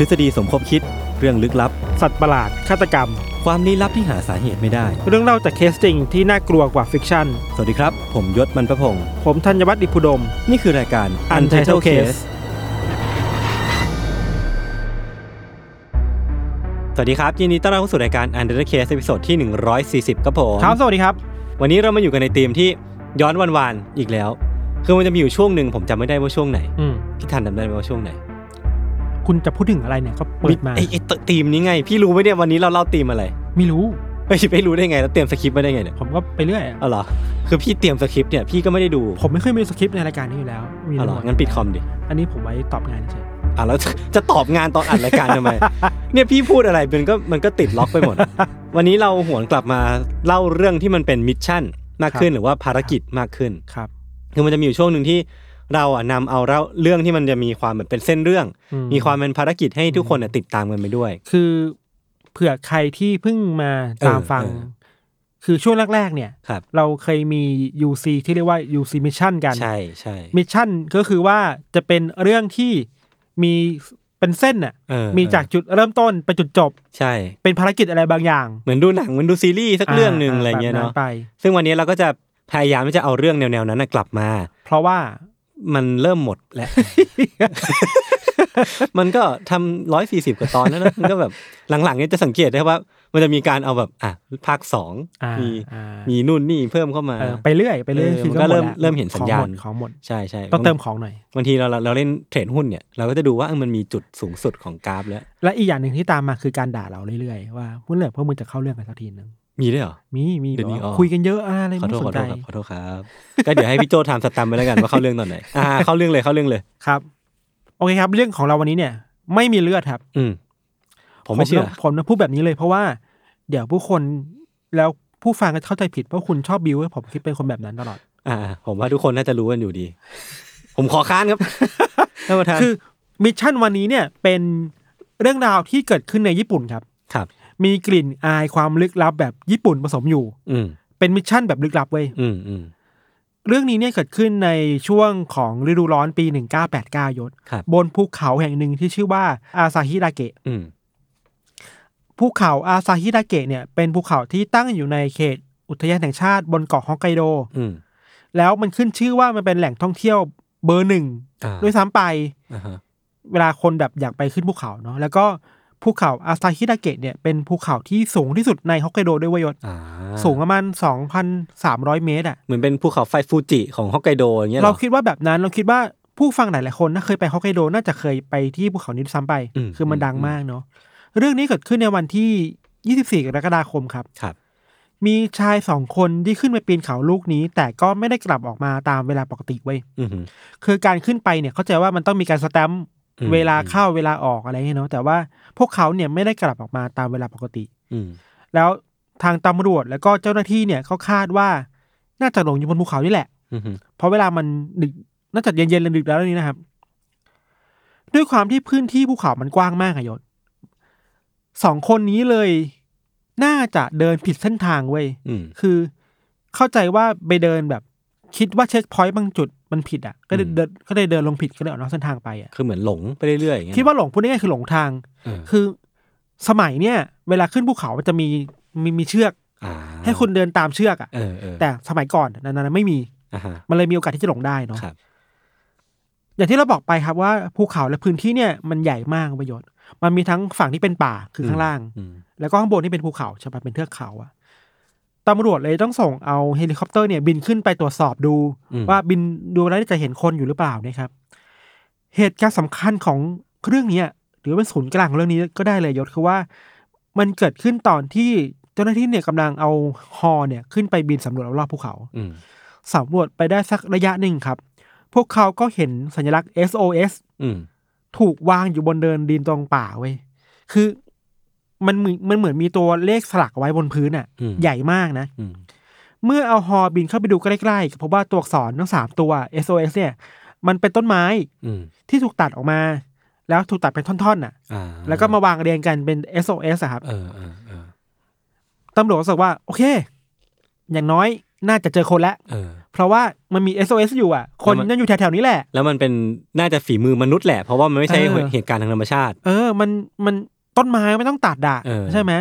ทฤษฎีสมคบคิด เรื่องลึกลับ สัตว์ประหลาด ฆาตกรรม ความลี้ลับที่หาสาเหตุไม่ได้ เรื่องเล่าจากเคสจริงที่น่ากลัวกว่า fiction สวัสดีครับ ผมยชญ์ บรรพพงศ์ผมธัญวัฒน์อิพภูดม นี่คือรายการ Untitled Case สวัสดีครับ ยินดีต้อนรับเข้าสู่รายการ Untitled Case ตอนที่ 140ครับผมครับสวัสดีครับ วันนี้เรามาอยู่กันในธีมที่ย้อนวันวานๆอีกแล้ว คือมันจะมีอยู่ช่วงหนึ่งผมจำไม่ได้ว่าช่วงไหนอืมพี่ทันจำได้ไหมว่าช่วงไหน คุณจะพูดถึงอะไรเนี่ยก็เปิดมาไอ้ไอ้ธีมนี้ไง พี่รู้ไหมเนี่ยวันนี้เราเล่าธีมอะไร ไม่รู้ไม่ไม่รู้ได้ไงแล้วเตรียมสคริปต์มาได้ไงเนี่ยผมก็ไปเรื่อยอะอ๋อเหรอคือพี่เตรียมสคริปต์เนี่ยพี่ก็ไม่ได้ดู ผมไม่เคยมีสคริปต์ในรายการนี้อยู่แล้วมีอ๋อเหรอหมดงั้นปิดคอมดิอันนี้ผมไว้ตอบงานเฉยอะแล้วจะตอบงานตอนอัดรายการทำไม เนี่ยพี่พูดอะไรมันก็มันก็ติดล็อกไปหมด วันนี้เราหวนกลับมาเล่าเรื่องที่มันเป็น mission มากขึ้นหรือว่าภารกิจมากขึ้นครับคือมันจะมีอยู่ช่วงหนึ่งที่ เราอะนำเอาเล่าเรื่องที่มันจะมีความแบบเป็นเส้นเรื่องอืมมีความเป็นภารกิจให้ทุกคนน่ะติดตามกันไปด้วย คือเผื่อใครที่เพิ่งมาตามฟังเออเออคือช่วงแรก ๆ เนี่ยครับเราเคยมี UC ที่เรียกว่า UC Mission กันใช่ใช่ mission ก็คือว่าจะเป็นเรื่องที่มีเป็นเส้นน่ะเออมีจากจุดเริ่มต้นไปจุดจบ ใช่ เป็นภารกิจอะไรบางอย่าง เหมือนดูหนังเหมือนดูซีรีส์สักเรื่องหนึ่งอะไรเงี้ยแบบเนาะไปซึ่งวันนี้เราก็จะพยายามที่จะเอาเรื่องแนวๆนั้นนะกลับมา เพราะว่า มันเริ่มหมดแล้ว มันก็ทำร้อยสี่สิบกว่าตอนแล้วนะ มันก็แบบหลังๆเนี่ยจะสังเกตได้ว่า มันจะมีการเอาแบบอะภาคสองอ่ามีอ่ามีนู่นนี่เพิ่มเข้ามาเออไปเรื่อยไปเรื่อยเออคือมันก็เริ่มหดแล้วเริ่มเห็นสัญญาณของหมดของหมดใช่ใช่ต้องเติมของหน่อยบางทีเราเราเราเล่นเทรดหุ้นเนี่ยเราก็จะดูว่าเออมันมีจุดสูงสุดของกราฟแล้ว และอีกอย่างหนึ่งที่ตามมาคือการด่าเราเรื่อยๆว่าเมื่อไหร่พวกมึงจะเข้าเรื่องกันสักทีนึง มีด้วยเหรอ มี มีเดี๋ยวนี้แบบอ๋อว่าคุยกันเยอะอะไรขอไม่โทษสขอนโทใจษครับขอโทษครับ ก็เดี๋ยวให้พี่โจทำสแตัมไปแล้วกันว่าเข้าเรื่องตอนไหน อ่า เข้าเรื่องเลยเข้าเรื่องเลย ครับ โอเคครับ เรื่องของเราวันนี้เนี่ย ไม่มีเลือดครับ อืม ผมไม่เชื่อ ผมผมจะพูดแบบนี้เลยเพราะว่า เดี๋ยวผู้คนแล้วผู้ฟังก็เข้าใจผิดเพราะคุณชอบบิวให้ผมคิดเป็นคนแบบนั้นตลอด อ่า ผมว่าทุกคนน่าจะรู้กันอยู่ดี ผมขอค้านครับท่านประธานคือ mission วันนี้เนี่ยเป็นเรื่องราวที่เกิดขึ้นในญี่ปุ่นครับ ครับ มีกลิ่นอายความลึกลับแบบญี่ปุ่นผสมอยู่ อืมเป็น mission แบบลึกลับเว้ย อืมอืม เรื่องนี้เนี่ยเกิดขึ้นในช่วงของฤดูร้อนปี 1989ยศครับ บนภูเขาแห่งหนึ่งที่ชื่อว่าอาซาฮิดาเกะ อืมภูเขาอาซาฮิดาเกะเนี่ยเป็นภูเขาที่ตั้งอยู่ในเขตอุทยานแห่งชาติบนเกาะฮอกไกโด อืมแล้วมันขึ้นชื่อว่ามันเป็นแหล่งท่องเที่ยวเบอร์หนึ่งอ่าด้วยซ้ำไป อ่าฮะเวลาคนแบบอยากไปขึ้นภูเขาเนาะแล้วก็ ภูเขาอาซาฮิดาเกะเนี่ยเป็นภูเขาที่สูงที่สุดในฮอกไกโดด้วยเวยยศอ่าสูงประมาณ 2,300 เมตรอะเหมือนเป็นภูเขาไฟฟูจิของฮอกไกโดอย่างเงี้ยหรเราอคิดว่าแบบนั้นเราคิดว่าผู้ฟังหลายๆคนถ้าเคยไปฮอกไกโดน่าจะเคยไปที่ภูเขานี้ด้วยซ้ำไปอืมคือมันอืมดังมากเนาะเรื่องนี้เกิดขึ้นในวันที่ 24 กรกฎาคมครับครับ มีชายสองคนที่ขึ้นไปปีนเขาลูกนี้ แต่ก็ไม่ได้กลับออกมาตามเวลาปกติเว้ยอือหือคือการขึ้นไปเนี่ยเข้าใจว่ามันต้องมีการสแตมป์อืมเวลาเข้าเวลาออกอะไรเงี้ยเนาะแต่ว่า พวกเขาเนี่ยไม่ได้กลับออกมาตามเวลาปกติ อืม แล้วทางตำรวจแล้วก็เจ้าหน้าที่เนี่ยก็คาดว่าน่าจะหลงอยู่บนภูเขานี่แหละ อือหือเพราะเวลามันดึกน่าจะเย็นๆเลยดึกแล้วนี่นะครับ ด้วยความที่พื้นที่ภูเขามันกว้างมากอะยศสองคนนี้เลย น่าจะเดินผิดเส้นทางเว้ย อืม คือเข้าใจว่าไปเดินแบบ คิดว่าเช็คพอยต์บางจุดมันผิดอะก็เลยอืมเดินก็เลยเดินลงผิดก็เลยออกนอกเส้นทางไปอะคือเหมือนหลงไปเรื่อยๆอย่างเงี้ยคิดว่าหลงพูดง่ายๆคือหลงทางเออคือสมัยเนี่ย เวลาขึ้นภูเขามันจะมีมีมีเชือกอ่าให้คุณเดินตามเชือกอะเออเออแต่สมัยก่อนนั้นๆไม่มีอ่าฮะมันเลยมีโอกาสที่จะหลงได้เนาะครับอย่างที่เราบอกไปครับว่าภูเขาและพื้นที่เนี่ยมันใหญ่มากประโยชน์ มันมีทั้งฝั่งที่เป็นป่าคือข้างล่างอืมแล้วก็ข้างบนที่เป็นภูเขาใช่ปะเป็นเทือกเขาอะ ตำรวจเลยต้องส่งเอาเฮลิคอปเตอร์เนี่ยบินขึ้นไปตรวจสอบดูอืมว่าบินดูแล้วจะเห็นคนอยู่หรือเปล่านะครับ เหตุการณ์สำคัญของเรื่องเนี้ยหรือว่าเป็นศูนย์กลางของเรื่องนี้ก็ได้เลยยศคือว่า มันเกิดขึ้นตอนที่เจ้าหน้าที่เนี่ยกำลังเอาฮอเนี่ยขึ้นไปบินสำรวจรอบๆภูเขาอืมสำรวจไปได้สักระยะหนึ่งครับ พวกเขาก็เห็นสัญลักษณ์ SOS อืมถูกวางอยู่บนเดินดินตรงป่าเว้ยคือ มันเหมือนมันเหมือนมีตัวเลขสลักเอาไว้บนพื้นอะอืมใหญ่มากนะอืมเมื่อเอาฮอบินเข้าไปดูใกล้ๆก็พบว่าตัวอักษรทั้งสามตัว SOS เนี่ย มันเป็นต้นไม้อืมที่ถูกตัดออกมา แล้วถูกตัดเป็นท่อนๆน่ะอ่าแล้วก็มาวางเรียงกันเป็น SOS อะครับเออเออเออตำรวจก็รู้สึกว่า โอเค อย่างน้อยน่าจะเจอคนแล้วเออเพราะว่ามันมี SOS อยู่อะคนแล้วมันนั่นอยู่แถวๆนี้แหละ แล้วมันเป็นน่าจะฝีมือมนุษย์แหละ เพราะว่ามันไม่ใช่เออเหตุการณ์ทางธรรมชาติ เออ มันมัน ต้นไม้ไม่ต้องตัดอะเออใช่ไหม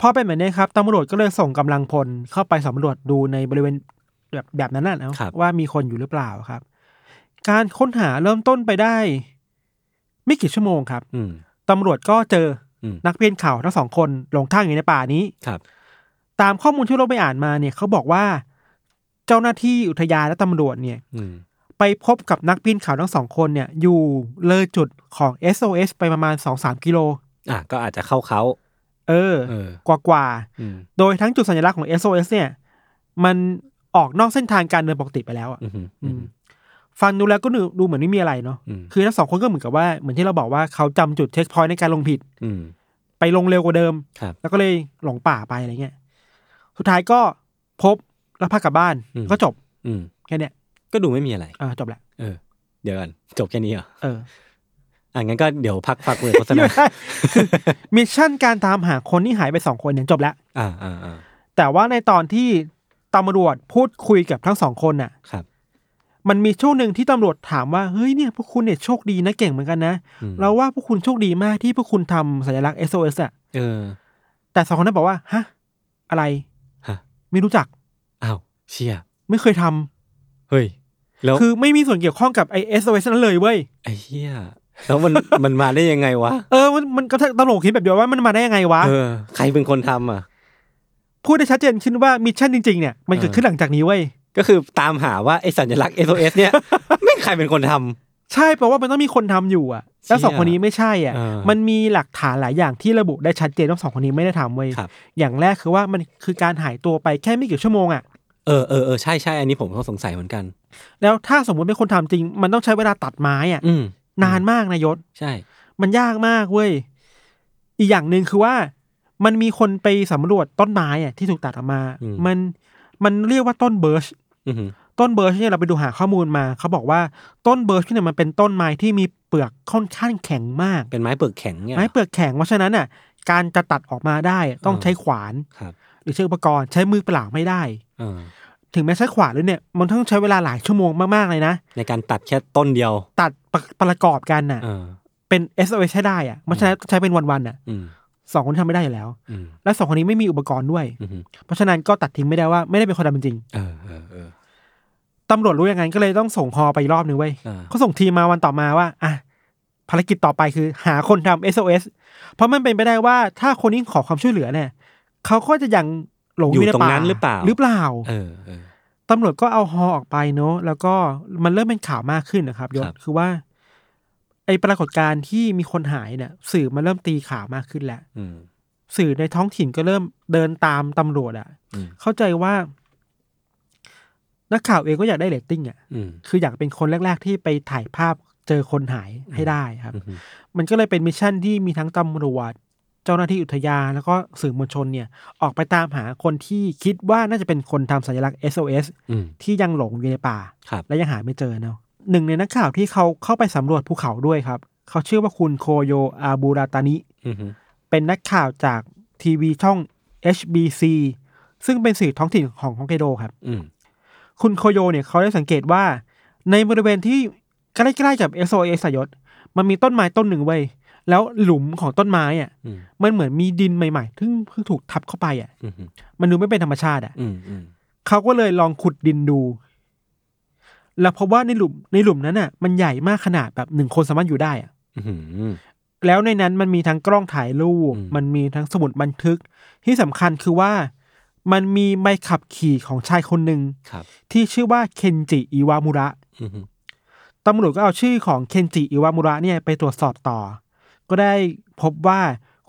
พอเป็นแบบนี้ครับตำรวจก็เลยส่งกำลังพลเข้าไปสำรวจดูในบริเวณแบบแบบนั้นน่ะนะว่ามีคนอยู่หรือเปล่าครับ การค้นหาเริ่มต้นไปได้ ไม่กี่ชั่วโมงครับอืมตำรวจก็เจออมนักเรียนข่าวทั้งสองคนหลงทางอยู่ในป่านี้ครับ ตามข้อมูลที่เราไปอ่านมาเนี่ยเขาบอกว่า เจ้าหน้าที่อุทยานและตำรวจเนี่ยอืม ไปพบกับนักปีนเขาทั้งสองคนเนี่ย อยู่เลยจุดของ SOS ไปประมาณสองสามกิโล อะก็อาจจะเข้าเขาเออ เออ กว่ากว่าอืมๆโดยทั้งจุดสัญลักษณ์ของ SOS เนี่ย มันออกนอกเส้นทางการเดินปกติไปแล้วอะอืมอืมอืม ฟังดูแล้วก็ดูดูเหมือนไม่มีอะไรเนาะ อืม คือทั้งสองคนก็เหมือนกับว่าเหมือนที่เราบอกว่าเขาจำจุดเช็คพอยต์ในการลงผิด อืม ไปลงเร็วกว่าเดิม ครับ แล้วก็เลยหลงป่าไปอะไรเงี้ย สุดท้ายก็พบแล้วพากลับบ้านอืม ก็จบอืม แค่เนี้ย ก็ดูไม่มีอะไร อ่าจบแหละเออ เดี๋ยวก่อนจบแค่นี้เหรอเอออะงั้นก็เดี๋ยวพักพักเลยโฆษณาคือมิชชั่นการตามหาคนที่หายไปสองคนเนี่ยจบแล้วอ่าอ่าอ่าแต่ว่าในตอนที่ตำรวจพูดคุยกับทั้งสองคนน่ะ ครับ มันมีช่วงหนึ่งที่ตำรวจถามว่า เฮ้ยเนี่ยพวกคุณเนี่ยโชคดีนะเก่งเหมือนกันนะอืมเราว่าพวกคุณโชคดีมากที่พวกคุณทำสัญลักษณ์ SOS อะเออ แต่สองคนนั้นบอกว่า ฮะ อะไร ฮะ ไม่รู้จัก อ้าว เชี่ย ไม่เคยทำเฮ้ย แล้วคือไม่มีส่วนเกี่ยวข้องกับไอ SOS นั้นเลยเว้ยไอ้เหี้ยแล้วมันมันมาได้ยังไงวะเออมันมันก็ตลกคิดแบบเดียวว่ามันมาได้ยังไงวะเออใครเป็นคนทำอะพูดได้ชัดเจนขึ้นว่ามิชชั่นจริงๆเนี่ยมันเกิดขึ้นหลังจากนี้เว้ยก็คือตามหาว่าไอ้สัญลักษณ์ SOS เนี่ยไม่ใครเป็นคนทำใช่เพราะว่ามันต้องมีคนทำอยู่อะแล้วสองเชี่ยคนนี้ไม่ใช่อะเออมันมีหลักฐานหลายอย่างที่ระบุได้ชัดเจนว่าสองคนนี้ไม่ได้ทำเว้ยครับอย่างแรกคือว่ามันคือการหายตัวไปแค่ไม่กี่ชั่วโมงอะ เออเออเออใช่ใช่อันนี้ผมก็สงสัยเหมือนกัน แล้วถ้าสมมติเป็นคนทำจริง มันต้องใช้เวลาตัดไม้อะอืมนานมากนายศใช่ มันยากมากเว้ยอีกอย่างหนึ่งคือว่า มันมีคนไปสำรวจต้นไม้อะที่ถูกตัดออกมามันมันเรียกว่าต้นเบิร์ช อือหือต้นเบิร์ชเนี่ยเราไปดูหาข้อมูลมา เขาบอกว่าต้นเบิร์ชเนี่ยมันเป็นต้นไม้ที่มีเปลือกค่อนข้างแข็งมาก เป็นไม้เปลือกแข็งเนี่ย ไม้เปลือกแข็งเพราะฉะนั้นอะ การจะตัดออกมาได้อะต้องอ่าใช้ขวาน ครับห รือใช้อุปกรณ์ใช้มือเปล่าไม่ได้เออถึงแม้ใช้ขวานแล้วเนี่ย มันต้องใช้เวลาหลายชั่วโมงมากๆเลยนะ ในการตัดแค่ต้นเดียว ตัดประประกอบกันน่ะเออเป็น SOS ใช้ได้อะมันใช้ใช้เป็นวันๆน่ะอืมสองคนทำไม่ได้อยู่แล้วอืมและสองคนนี้ไม่มีอุปกรณ์ด้วยอือหือเพราะฉะนั้นก็ตัดทิ้งไม่ได้ว่าไม่ได้เป็นคนทำจริงเออเออเออๆตำรวจรู้อย่างนั้นก็เลยต้องส่งฮอไปอีกรอบหนึ่งเว้ยอ่าเขาส่งทีมมาวันต่อมาว่า อะภารกิจต่อไปคือ หาคนทำ SOS เพราะมันเป็นไปได้ว่าถ้าคนนี้ขอความช่วยเหลือเนี่ย เขาก็จะยังหลงออยู่ยู่ในตรงป่านั้นหรือเปล่าหรือเปล่า เออเออตำรวจก็เอาฮอออกไปเนอะแล้วก็มันเริ่มเป็นข่าวมากขึ้นนะครับยศครับคือว่า ไอปรากฏการณ์ที่มีคนหายเนี่ย สื่อมันเริ่มตีข่าวมากขึ้นแล้วอืมสื่อในท้องถิ่นก็เริ่มเดินตามตำรวจอะอืมเข้าใจว่า นักข่าวเองก็อยากได้เรตติ้งอะอืมคืออยากเป็นคนแรก ๆ ที่ไปถ่ายภาพเจอคนหายให้ได้ครับอือหือมันก็เลยเป็นมิชชั่นที่มีทั้งตำรวจ เจ้าหน้าที่อุทยานแล้วก็สื่อมวลชนเนี่ยออกไปตามหาคนที่คิดว่าน่าจะเป็นคนทำสัญลักษณ์ SOS อืม ที่ยังหลงอยู่ในป่า ครับ และยังหาไม่เจอเนาะหนึ่งในนักข่าวที่เขาเข้าไปสำรวจภูเขาด้วยครับ เขาชื่อว่าคุณโคโยอาบูราตานิ อือหือเป็นนักข่าวจากทีวีช่อง HBC ซึ่งเป็นสื่อท้องถิ่นของฮอกไกโดครับ อืมคุณโคโยเนี่ยเขาได้สังเกตว่า ในบริเวณที่ใกล้ๆกับ SOS สยศมันมีต้นไม้ต้นหนึ่งไว้ย แล้วหลุมของต้นไม้อะอืมมันเหมือนมีดินใหม่ๆที่เพิ่งถูกทับเข้าไปอะอือหือมันดูไม่เป็นธรรมชาติอะอืมอืมเขาก็เลยลองขุดดินดู แล้วพบว่าในหลุมในหลุมนั้นน่ะ มันใหญ่มากขนาดแบบหนึ่งคนสามารถอยู่ได้อะอื้อหือแล้วในนั้นมันมีทั้งกล้องถ่ายรูปอืมมันมีทั้งสมุดบันทึก ที่สำคัญคือว่ามันมีใบขับขี่ของชายคนหนึ่งครับที่ชื่อว่าเคนจิอิวามุระอื้อหือตำรวจก็เอาชื่อของเคนจิอิวามุระเนี่ยไปตรวจสอบต่อ ก็ได้พบว่า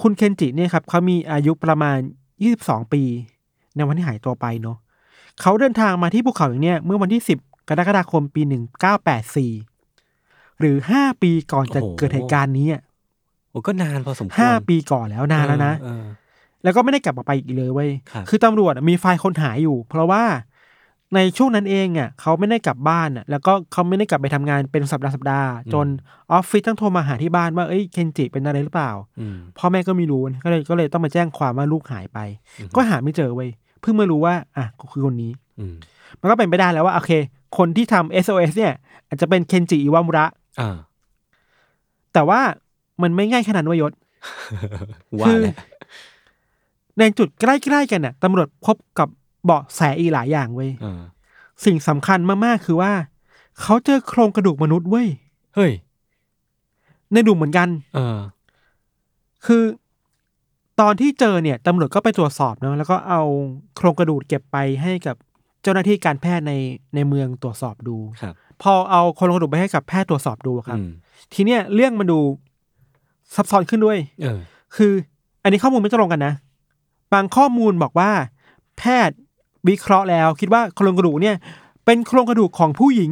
คุณเคนจิเนี่ยครับเขามีอายุประมาณ 22 ปี ในวันที่หายตัวไปเนาะเขาเดินทางมาที่ภูเขาอย่างเนี้ยเมื่อวันที่ 10 กรกฎาคมปี 1984 หรือ 5 ปีก่อนจะเกิดเหตุการณ์นี้อะโอ้ก็นานพอสมควรห้าปีก่อนแล้วนานแล้วนะเออแล้วก็ไม่ได้กลับมาไปอีกเลยเว้ยครับคือตำรวจอะมีไฟล์คนหายอยู่ เพราะว่า ในช่วงนั้นเองอะเขาไม่ได้กลับบ้านอะแล้วก็เขาไม่ได้กลับไปทำงานเป็นสัปดาห์สัปดาห์จนออฟฟิศต้องโทรมาหาที่บ้านว่าเอ้ยเคนจิเป็นอะไรหรือเปล่าอืมพ่อแม่ก็ไม่รู้ก็เลยก็เลยต้องมาแจ้งความว่าลูกหายไป ก็หาไม่เจอเว้ยเพิ่งมารู้ว่าอะก็คือคนนี้อืมมันก็เป็นไปได้แล้วว่าโอเค คนที่ทำ SOS เนี่ย อาจจะเป็นเคนจิอิวามุระอ่าแต่ว่ามันไม่ง่ายขนาดนั้นเว้ยยศว่าคือแหละในจุดใกล้ๆกันน่ะตำรวจพบกับ เบาะแสอีกหลายอย่างเว้ยอ่าสิ่งสำคัญมากๆคือว่า เขาเจอโครงกระดูกมนุษย์เว้ยเฮ้ยในหลุมเหมือนกัน เออคือ ตอนที่เจอเนี่ยตำรวจก็ไปตรวจสอบเนอะแล้วก็เอาโครงกระดูกเก็บไปให้กับเจ้าหน้าที่การแพทย์ในในเมืองตรวจสอบดู ครับพอเอาโครงกระดูกไปให้กับแพทย์ตรวจสอบดูครับ อืมทีเนี้ยเรื่องมันดูซับซ้อนขึ้นด้วย เออ คือ อันนี้ข้อมูลไม่ตรงกันนะ บางข้อมูลบอกว่า แพทย์ วิเคราะห์แล้ว คิดว่าโครงกระดูกเนี่ย เป็นโครงกระดูกของผู้หญิง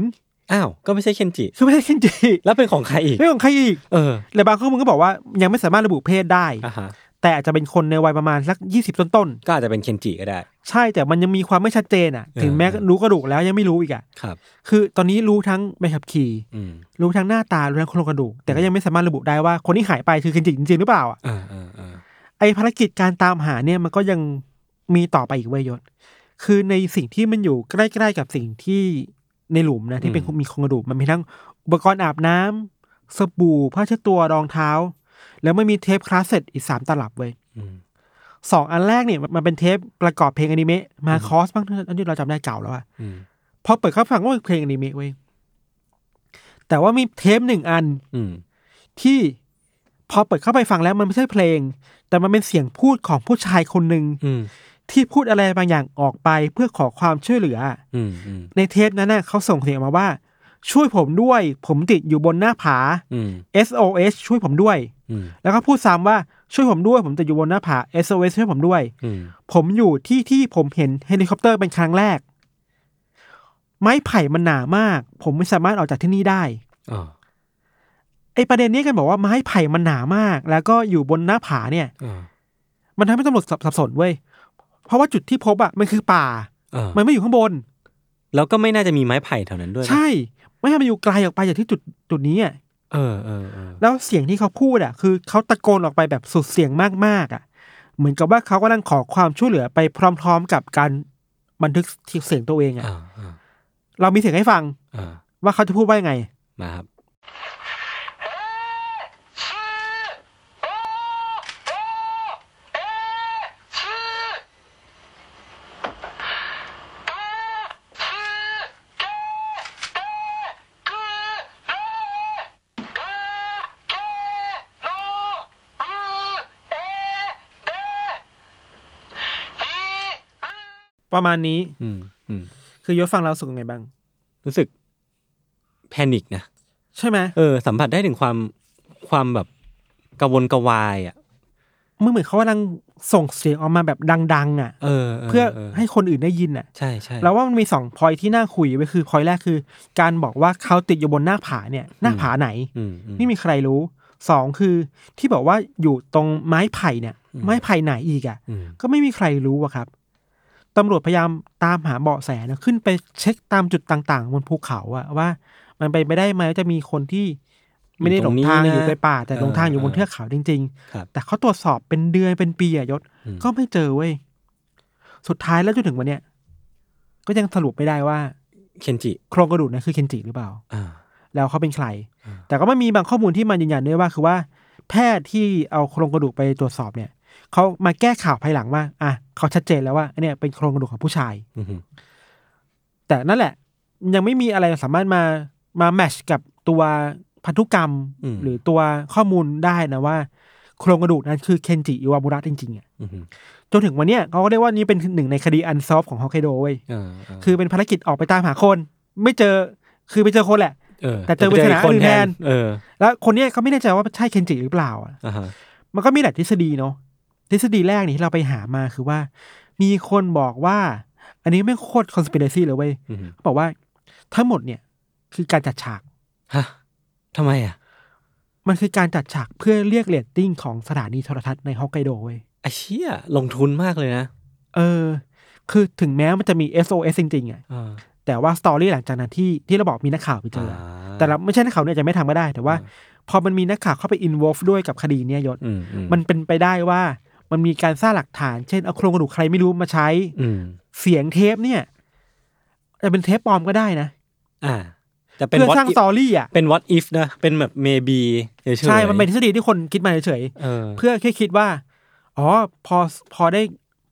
อ้าว ก็ไม่ใช่เคนจิคือไม่ใช่เคนจิแล้วเป็นของใครอีกไม่ของใครอีกเออและบางข้อมูลก็บอกว่ายังไม่สามารถระบุเพศได้อ่าฮะแต่อาจจะเป็นคนในวัยประมาณสักยี่สิบต้นก็อาจจะเป็นเคนจิก็ได้ๆใช่แต่มันยังมีความไม่ชัดเจนอะ ถึงแม้เออรู้กระดูกแล้วยังไม่รู้อีกอะครับ คือตอนนี้รู้ทั้งใบขับขี่อืมรู้ทั้งหน้าตารู้ทั้งโครงกระดูก แต่ก็ยังไม่สามารถระบุได้ว่าคนที่หายไปคือเคนจิจริงๆหรือเปล่าอะอ่าอ่าอ่าไอภารกิจการตามหาเนี่ยมันก็ยังมีต่อไปอีกเวยยศ คือในสิ่งที่มันอยู่ใกล้ๆกับสิ่งที่ในหลุมนะที่เป็นมีโครงกระดูกมันมีทั้งอุปกรณ์อาบน้ำสบู่ผ้าเช็ดตัวรองเท้า แล้วมันมีเทปคาสเซ็ตอีกสามตลับเว้ยอืมสองอันแรกเนี่ยมันเป็นเทปประกอบเพลงอนิเมะมาครอสบ้างอันที่เราจำได้เก่าแล้วอะอืมพอเปิดเข้าฟังก็เป็นเพลงอนิเมะเว้ยแต่ว่ามีเทปหนึ่งอัน อืมที่พอเปิดเข้าไปฟังแล้วมันไม่ใช่เพลง แต่มันเป็นเสียงพูดของผู้ชายคนหนึ่งอืม ที่พูดอะไรบางอย่างออกไปเพื่อขอความช่วยเหลืออืมอืมในเทปนั้นน่ะเขาส่งเสียงมาว่า ช่วยผมด้วย ผมติดอยู่บนหน้าผาอืม SOS ช่วยผมด้วยอืมแล้วก็พูดซ้ำว่าช่วยผมด้วย ผมติดอยู่บนหน้าผา SOS ช่วยผมด้วยอืมผมอยู่ที่ที่ผมเห็นเฮลิคอปเตอร์เป็นครั้งแรก ไม้ไผ่มันหนามาก ผมไม่สามารถออกจากที่นี่ได้อ่าไอประเด็นนี้กันบอกว่าไม้ไผ่มันหนามาก แล้วก็อยู่บนหน้าผาเนี่ยอ่ามันทำให้ตำรวจสับสับสนเว้ย เพราะว่าจุดที่พบอะมันคือป่าอ่า มันไม่อยู่ข้างบน แล้วก็ไม่น่าจะมีไม้ไผ่แถวนั้นด้วยนะใช่ ไม่ให้มันอยู่ไกลออกไปจากที่จุดจุดนี้อะเออเออเออแล้วเสียงที่เขาพูดอะคือเขาตะโกนออกไปแบบสุดเสียงมากๆอะเหมือนกับว่าเขากำลังขอความช่วยเหลือไปพร้อม ๆ กับการบันทึกเสียงตัวเองอะอ่าอ่าเรามีเสียงให้ฟังอ่าว่าเขาจะพูดว่ายังไงมาครับ ประมาณนี้ อืมอืมคือยศฟังเรารู้สึกยังไงบ้าง รู้สึกแพนิคนะใช่ไหมเออสัมผัสได้ถึงความความแบบกระวนกระวายอะมึงเหมือนเขากำลังส่งเสียงออกมาแบบดัง ๆ อะ เออเพื่อให้คนอื่นได้ยินอะ ใช่ใช่แล้วว่ามันมีสองพอยที่น่าคุยไว้คือพอยแรกคือ การบอกว่าเขาติดอยู่บนหน้าผาเนี่ย หน้าผาไหนอืมอืมไม่มีใครรู้สองคือที่บอกว่าอยู่ตรงไม้ไผ่เนี่ย ไม้ไผ่ไหนอีกอะอืมก็ไม่มีใครรู้อะครับ ตำรวจพยายามตามหาเบาะแสนะขึ้นไปเช็คตามจุดต่างๆ บนภูเขาอะว่า มันไปนไปได้ไหมว่าจะมีคนที่ไม่ได้หลงทางอยู่ในป่า แต่หลงทางอยู่บนเทือกเขาจริงครับๆแต่เขาตรวจสอบเป็นเดือนเป็นปีอะยศอืมก็ไม่เจอเว้ยสุดท้ายแล้วจนถึงวันเนี้ยก็ยังสรุปไม่ได้ว่าเคนจิโครงกระดูกนั้นคือเคนจิหรือเปล่าอ่าแล้วเขาเป็นใครอืมแต่ก็ไม่มีบางข้อมูลที่มันยืนยันด้วยว่า คือว่า แพทย์ที่เอาโครงกระดูกไปตรวจสอบเนี่ย เขามาแก้ข่าวภายหลังว่า อะเขาชัดเจนแล้วว่าอันเนี้ยเป็นโครงกระดูกของผู้ชายอืมแต่นั่นแหละ ยังไม่มีอะไรสามารถมามาแมชกับตัวพันธุกรรมอืมหรือตัวข้อมูลได้นะว่า โครงกระดูกนั้นคือเคนจิอิวามุระจริงๆอะอือฮึจนถึงวันเนี้ยเขาก็เรียกว่านี่เป็นหนึ่งในคดีอันซอฟของฮอกไกโดเว้ยเออเออคือเป็นภารกิจออกไปตามหาคน ไม่เจอคือไปเจอคนแหละเออแต่เจอปริศนาคนอื่นแทนเออแล้วคนเนี้ยเขาไม่แน่ใจว่าใช่เคนจิหรือเปล่าอะอ่าฮะมันก็มีหลายทฤษฎีเนาะ ทฤษฎีแรกนี่ที่เราไปหามาคือว่า มีคนบอกว่า อันนี้ไม่งโคตรคอน spiracy เลยเว้ยอือฮึเขาบอกว่า ทั้งหมดเนี่ย คือการจัดฉากฮะทำไมอะ มันคือการจัดฉากเพื่อเรียกเรตติ้งของสถานีโทรทัศน์ในฮอกไกโดเว้ยไอ้เชี่ยลงทุนมากเลยนะ เออ คือถึงแม้มันจะมี SOS จริงๆอะอ่าแต่ว่า story หลังจากนั้นที่ที่เราบอกมีนักข่าวไปเจออะแต่เราไม่ใช่นักข่าวเนี่ยจะไม่ทำก็ได้ แต่ว่า พอมันมีนักข่าวเข้าไป involve ด้วยกับคดีเนี่ยยศอืมอืมันเป็นไปได้ว่า มันมีการสร้างหลักฐาน เช่นเอาโครงกระดูกใครไม่รู้มาใช้ อืม เสียงเทปเนี่ยจะเป็นเทปปลอมก็ได้นะอ่า แต่เป็น เพื่อ what สร้าง if story อะเป็น what if นะ เป็นแบบ maybe เฉยๆใช่มันเป็นทฤษฎีที่คนคิดมาเฉยเออๆเพื่อแค่คิดว่า อ๋อพอพอได้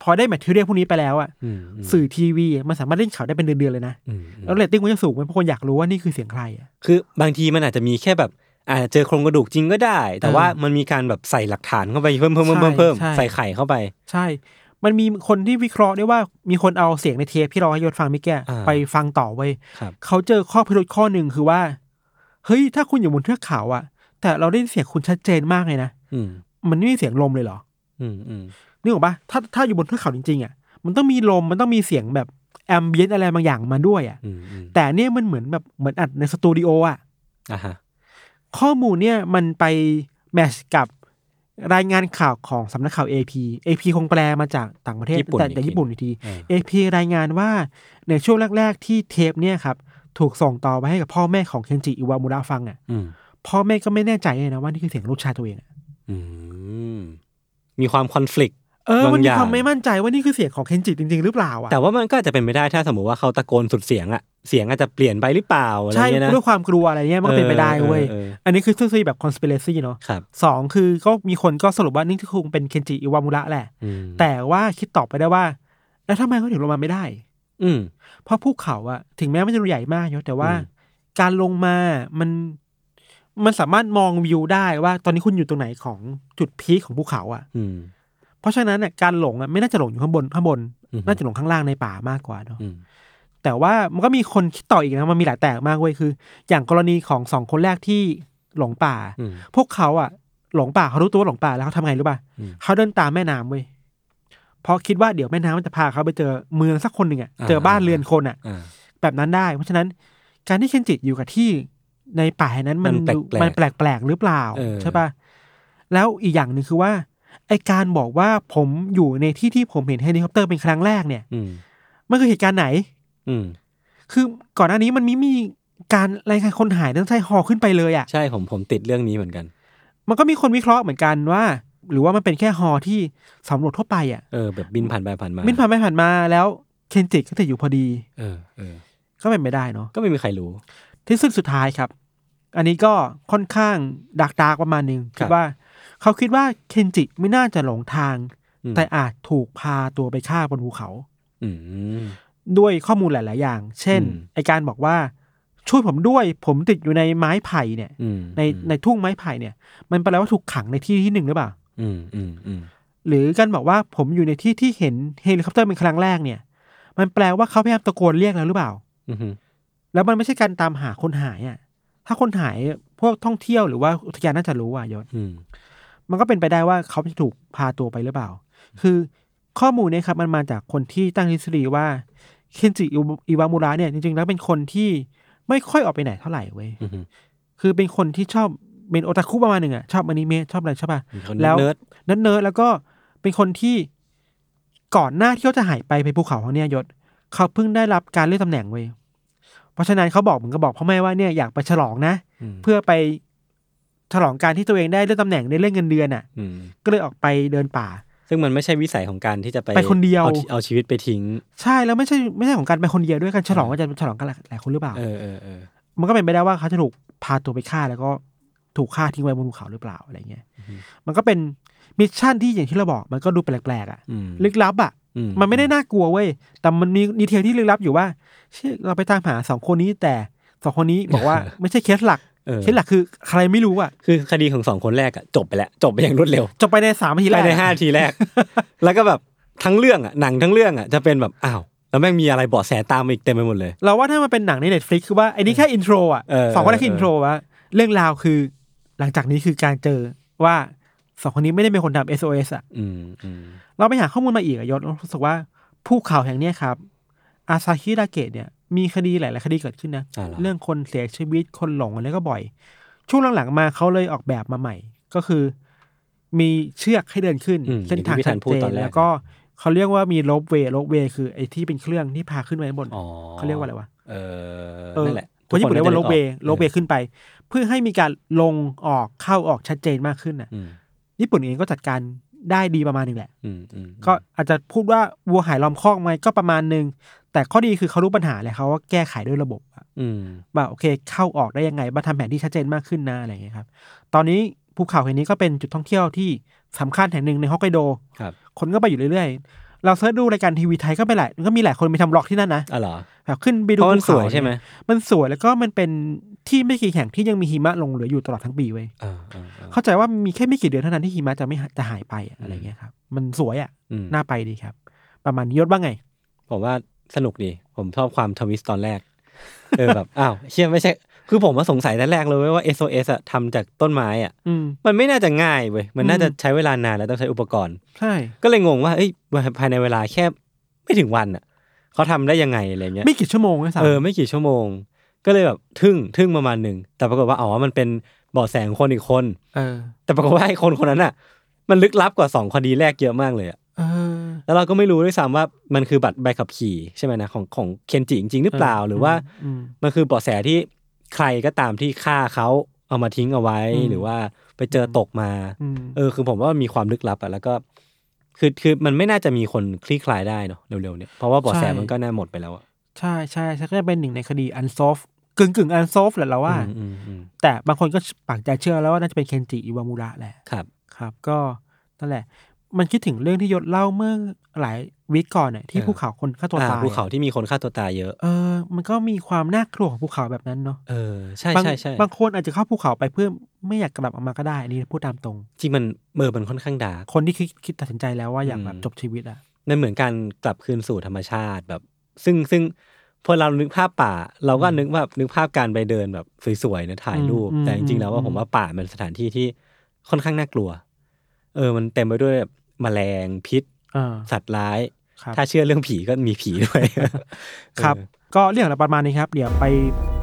พอได้ material พวกนี้ไปแล้วอะอืมมสื่อทีวี มันสามารถเล่นข่าวได้เป็นเดือนๆเลยนะอืมอืม แล้วเรตติ้งมันจะสูงเพราะคนอยากรู้ว่านี่คือเสียงใครอะคือบางทีมันอาจจะมีแค่แบบ อาจจะเจอโครงกระดูกจริงก็ได้ แต่เออว่ามันมีการแบบใส่หลักฐานเข้าไปเพิ่มเพิ่มเพิ่มเพิ่มเพิ่มใช่ใส่ไข่เข้าไป ใช่ มันมีคนที่วิเคราะห์ได้ว่ามีคนเอาเสียงในเทปที่เราให้ยศฟังเมื่อกี้อ่าไปฟังต่อไว้ยครับเขาเจอข้อพิรุธข้อหนึ่งคือว่า เฮ้ยถ้าคุณอยู่บนเทือกเขาอะ แต่เราได้ยินเสียงคุณชัดเจนมากเลยนะอืมมันไม่มีเสียงลมเลยเหรอ อืมอืมนึกออกปะถ้าถ้าอยู่บนเทือกเขาจริงๆอะ มันต้องมีลมมันต้องมีเสียงแบบแอมเบียนอะไรบางอย่างมาด้วยอะอืมอืมแต่เนี่ยมันเหมือนแบบเหมือนอัดในสตูดิโออะอ่าฮะ ข้อมูลเนี่ยมันไปแมชกับรายงานข่าวของสำนักข่าว AP AP คงแปลมาจากต่างประเทศญี่ปุ่นแต่อีกแต่ทีญี่ปุ่นอีกทีเออ AP รายงานว่าในช่วงแรก ๆ ที่เทปเนี่ยครับถูกส่งต่อไปให้กับพ่อแม่ของเคนจิอิวามุระฟังอะอืมพ่อแม่ก็ไม่แน่ใจเลยนะว่านี่คือเสียงลูกชายตัวเองอะอืมมีความคอน FLICT เออมันบางอมีย่างความไม่มั่นใจว่านี่คือเสียงของเคนจิจริง ๆ หรือเปล่าอะแต่ว่ามันก็อาจจะเป็นไปได้ถ้าสมมติว่าเขาตะโกนสุดเสียงอะ เสียงอาจจะเปลี่ยนไปหรือเปล่าอะไรใช่เงี้ยนะ ด้วยความกลัวอะไรเงี้ยมันก็เป็นไปได้เว้ยอออออันนี้คือทฤษฎีแบบ conspiracy เนาะครับสองคือก็มีคนก็สรุปว่านี่คงเป็นเคนจิอิวามุระแหละ อืมแต่ว่าคิดตอบไปได้ว่า แล้วทำไมเขาถึงลงมาไม่ได้ อืม เพราะภูเขาอะถึงแม้มันจะใหญ่มากเนอะแต่ว่า อืม การลงมามันมันสามารถมองวิวได้ว่า ตอนนี้คุณอยู่ตรงไหนของจุดพีคของภูเขาอะอืม เพราะฉะนั้นน่ะการหลงอะไม่น่าจะหลงอยู่ข้างบนข้างบน อือฮึ น่าจะหลงข้างล่างในป่ามากกว่าเนาะอืม แต่ว่ามันก็มีคนคิดต่ออีกนะมันมีหลายแตกมากเว้ยคือ อย่างกรณีของสองคนแรกที่หลงป่าอืมพวกเขาอะหลงป่าเขารู้ตัวว่าหลงป่าแล้วเขาทำไงรู้ป่ะอืมเขาเดินตามแม่น้ำเว้ยเพราะคิดว่าเดี๋ยวแม่น้ำมันจะพาเขาไปเจอเมืองสักคนหนึ่งอะอ่าเจอบ้านเรือนคนอะอ่าแบบนั้นได้ เพราะฉะนั้นการที่เคนจิอยู่กับที่ในป่าแห่งนั้นมันมันดูแปลกๆมันแปลกๆหรือเปล่าเออใช่ป่ะแล้วอีกอย่างหนึ่งคือว่าไอการบอกว่าผมอยู่ในที่ที่ผมเห็นเฮลิคอปเตอร์เป็นครั้งแรกเนี่ยอืมมันคือเหตุการณ์ไหน อืม คือก่อนหน้านี้มันไม่มีการรายงานคนหายตั้งแต่ฮอขึ้นไปเลยอะ่ะ ใช่ผมผมติดเรื่องนี้เหมือนกัน มันก็มีคนวิเคราะห์เหมือนกันว่า หรือว่ามันเป็นแค่ฮอที่สำรวจทั่วไปอะ่ะเออแบบบินผ่านไปผ่านมามินผ่านไปผ่านมาแล้วเคนจิก็ติดอยู่พอดี เออเออก็เป็นไม่ได้เนาะก็ไม่มีใครรู้ ที่สุดสุดท้ายครับ อันนี้ก็ค่อนข้างดักดากประมาณหนึ่งครัคิบดว่า เขาคิดว่าเคนจิไม่น่าจะหลงทางอืมแต่อาจถูกพาตัวไปฆ่าบนภูเขา อืม ด้วยข้อมูลหลาย ๆ อย่าง เช่นอืมไอการบอกว่าช่วยผมด้วย ผมติดอยู่ในไม้ไผ่เนี่ยอืมในในทุ่งไม้ไผ่เนี่ย มันแปลว่าถูกขังในที่ที่หนึ่งหรือเปล่าอืมอืมอืมหรือการบอกว่าผมอยู่ในที่ที่เห็นเฮลิคอปเตอร์เป็นครั้งแรกเนี่ย มันแปลว่าเขาพยายามตะโกนเรียกแล้วหรือเปล่าอืมแล้วมันไม่ใช่การตามหาคนหายอะ ถ้าคนหายพวกท่องเที่ยวหรือว่าอุทยานน่าจะรู้อะยศอืมมันก็เป็นไปได้ว่าเขาจะถูกพาตัวไปหรือเปล่า คือข้อมูลเนี่ยครับมันมาจากคนที่ตั้งทฤษฎีว่า เคนจิอิวามุระเนี่ยจริงๆแล้วเป็นคนที่ไม่ค่อยออกไปไหนเท่าไหร่เว้ยอืมคือเป็นคนที่ชอบเป็นโอตาคุประมาณหนึ่งอะชอบอนิเมะชอบอะไรใช่ป่ะคนแล้ว nerd nerd nerd แล้วก็เป็นคนที่ก่อนหน้าที่เขาจะหายไปไปภูเขาของเนี่ยยศเขาเพิ่งได้รับการเลื่อนตำแหน่งเว้ยเพราะฉะนั้นเขาบอกเหมือนกับบอกพ่อแม่ว่าเนี่ยอยากไปฉลองนะอืมเพื่อไปฉลองการที่ตัวเองได้เลื่อนตำแหน่งได้เลื่อนเงินเดือนอะอืมก็เลยออกไปเดินป่า ซึ่งมันไม่ใช่วิสัยของการที่จะไปไปคนเดียวอาเอาชีวิตไปทิ้ง ใช่แล้วไม่ใช่ไม่ใช่ของการไปคนเดียวด้วยการฉลองก็จะฉลองกันหลายหลายคนหรือเปล่า เออเออเออมันก็เป็นไปได้ว่าเขาจะถูกพาตัวไปฆ่าแล้วก็ถูกฆ่าทิ้งไว้บนภูเขาหรือเปล่าอะไรเงี้ย มันก็เป็น mission ที่อย่างที่เราบอก มันก็ดูแปลกๆอะอืมลึกลับอะอืมมันไม่ได้น่ากลัวเว้ย แต่มันมี detail ที่ลึกลับอยู่ว่าเชื่อเราไปตามหาสองคนนี้แต่สองคนนี้บอกว่าไม่ใช่เคสหลัก เออเคสหลักคือใครไม่รู้อะคือคดีของสองคนแรกอะจบไปแล้วจบไปอย่างรวดเร็ว จบไปในสามนาทีแรภายกในห้าทีแรก แล้วก็แบบทั้งเรื่องอะหนังทั้งเรื่องอะจะเป็นแบบอ้าวแล้วแม่งมีอะไรเบาะแสตามมาอีกเต็มไปหมดเลย เราว่าถ้ามันเป็นหนังใน Netflix คือว่าไอ้นี่แค่ intro อะเออสองคนแรกคือเอออินโทรว่าเรื่องราวคือ หลังจากนี้คือการเจอว่าสองคนนี้ไม่ได้เป็นคนทำ SOS อะอืมอืมเราไปหาข้อมูลมาอีกอะยศเรารู้สึกว่าภูเขาแห่งเนี้ยครับ อาซาฮิดาเกะเนี่ย มีคดีหลาย ๆ คดีเกิดขึ้นนะอ่าเหรอเรื่องคนเสียชีวิตคนหลงอะไรก็บ่อย ช่วงหลัง ๆ มาเขาเลยออกแบบมาใหม่ ก็คือ มีเชือกให้เดินขึ้นอืมเส้นทางอย่างที่พี่ชัธัดนพูดเจตอนนแรกแล้วก็เขาเรียกว่ามีโลบเวย์โลบเวย์คือไอ้ที่เป็นเครื่องที่พาขึ้นไปข้างบนอ๋อเขาเรียกว่าอะไรวะเออเออนั่นแหละคนญี่ปุ่นเรียกว่าโลบเวย์ทุกคนโลบเวย์ขึ้นไป เพื่อให้มีการลงออกเข้าออกชัดเจนมากขึ้นน่ะอืมญี่ปุ่นเองก็จัดการได้ดีประมาณหนึงแหละอืมอืมก็อาจจะพูดว่าวัวหายล้อมคอกไหมก็ประมาณหนึ่งแต่ข้อดีคือเขารู้ปัญหาเลยเขาว่าแก้ไขด้วยระบบอะอืมว่าโอเค เข้าออกได้ยังไงมาทำแผนที่ชัดเจนมากขึ้นนะอะไรอย่างเงี้ยครับ ตอนนี้ภูเขาแห่งนี้ก็เป็นจุดท่องเที่ยวที่สำคัญแห่งหนึ่งในฮอกไกโดครับคนก็ไปอยู่เรื่อยๆ เราเสิร์ชดูรายการทีวีไทยก็ไปหลายก็มีหลายคนไปทำบล็อกที่นั่นนะอ๋อเหรอแบบขึ้นไปเพดูราะมันภูสเขาวยใช่ไหมมันสวยแล้วก็มันเป็นที่ไม่กี่แห่งที่ยังมีหิมะลงเหลืออยู่ตลอดทั้งปีเว้ยเออเออเออเข้าใจว่ามีแค่ไม่กี่เดือนเท่านั้นที่หิมะจะไม่หาจะหายไปอะอะไรเงี้ยครับ มันสวยอะอืมน่าไปดีครับ ประมาณนี้ยศบ้างไงผมว่า สนุกดี ผมชอบความทวิสต์ตอนแรก เออแบบอ้าวเชื่อไม่ใช่ คือผมมาสงสัยแต่แรกเลยเว้ยว่า SOS อะทำจากต้นไม้อะอืมมันไม่น่าจะง่ายเว้ยมันน่าอืมจะใช้เวลานานแล้วต้องใช้อุปกรณ์ ใช่ ก็เลยงงว่าเอ้ยภายในเวลาแค่ไม่ถึงวันอะเขาทำได้ยังไงอะไรเงี้ยไม่กี่ชั่วโมงด้วยซ้ำเออไม่กี่ชั่วโมง ก็เลยแบบทึ่งทึ่งประมาณหนึ่งแต่ปรากฏว่าอ๋อมันเป็นเบาะแสของคนอีกคน เออ แต่ปรากฏว่าไอ้คนคนนั้นอะมันลึกลับกว่าสองคดีแรกเยอะมากเลยอะเออ แล้วเราก็ไม่รู้ด้วยซ้ำว่ามันคือบัตรใบขับขี่ใช่ไหมนะของของเคนจิจริงๆหรือเปล่าหรือว่าอืมมันคือเบาะแสที่ใครก็ตามที่ฆ่าเขาเอามาทิ้งเอาไว้อืมหรือว่าไปเจอตกมาอืมเออ คือผมว่ามันมีความลึกลับอะแล้วก็ คือคือมันไม่น่าจะมีคนคลี่คลายได้เนาะเร็วๆเนี่ยเพราะว่าเบาะแสมันก็น่าหมดไปแล้วอะใช่ใช่ใช่ก็จะเป็นหนึ่งในคดีอันซอฟกึ่งกึ่งอันซอฟแหละเราว่าอืมอืมอืมแต่บางคนก็ปักใจเชื่อแล้วว่าน่าจะเป็นเคนจิอิวามูระแหละครับ ครับ ก็นั่นแหละ มันคิดถึงเรื่องที่ยศเล่าเมื่อหลายวิคก่อนเนี่ยที่เออภูเขาคนฆ่าตัวอ่าตายภูเขาที่มีคนฆ่าตัวตายเยอะ เออ มันก็มีความน่ากลัวของภูเขาแบบนั้นเนาะเออใช่บางใช่ใช่บางคนอาจจะเข้าภูเขาไปเพื่อไม่อยากกลับออกมาก็ได้อันนี้พูดตามตรง จริงมันเมอมันค่อนข้างดาร์กคนที่คิดคิดตัดสินใจแล้วว่าอยากอืมแบบจบชีวิตอะนั่นเหมือนการกลับคืนสู่ธรรมชาติแบบ ซึ่งซึ่งพอเรานึกภาพป่า เราก็นึกว่านึกภาพการไปเดินแบบสวยๆนะถ่ายรูปอืมแต่จริงๆแล้วว่าอืมผมว่าป่าเป็นสถานที่ที่ค่อนข้างน่ากลัว เออมันเต็มไปด้วยแบบแมลงพิษอ่าสัตว์ร้ายครับถ้าเชื่อเรื่องผีก็มีผีด้วย ครับเออก็เรื่องของเราประมาณนี้ครับ เดี๋ยวไป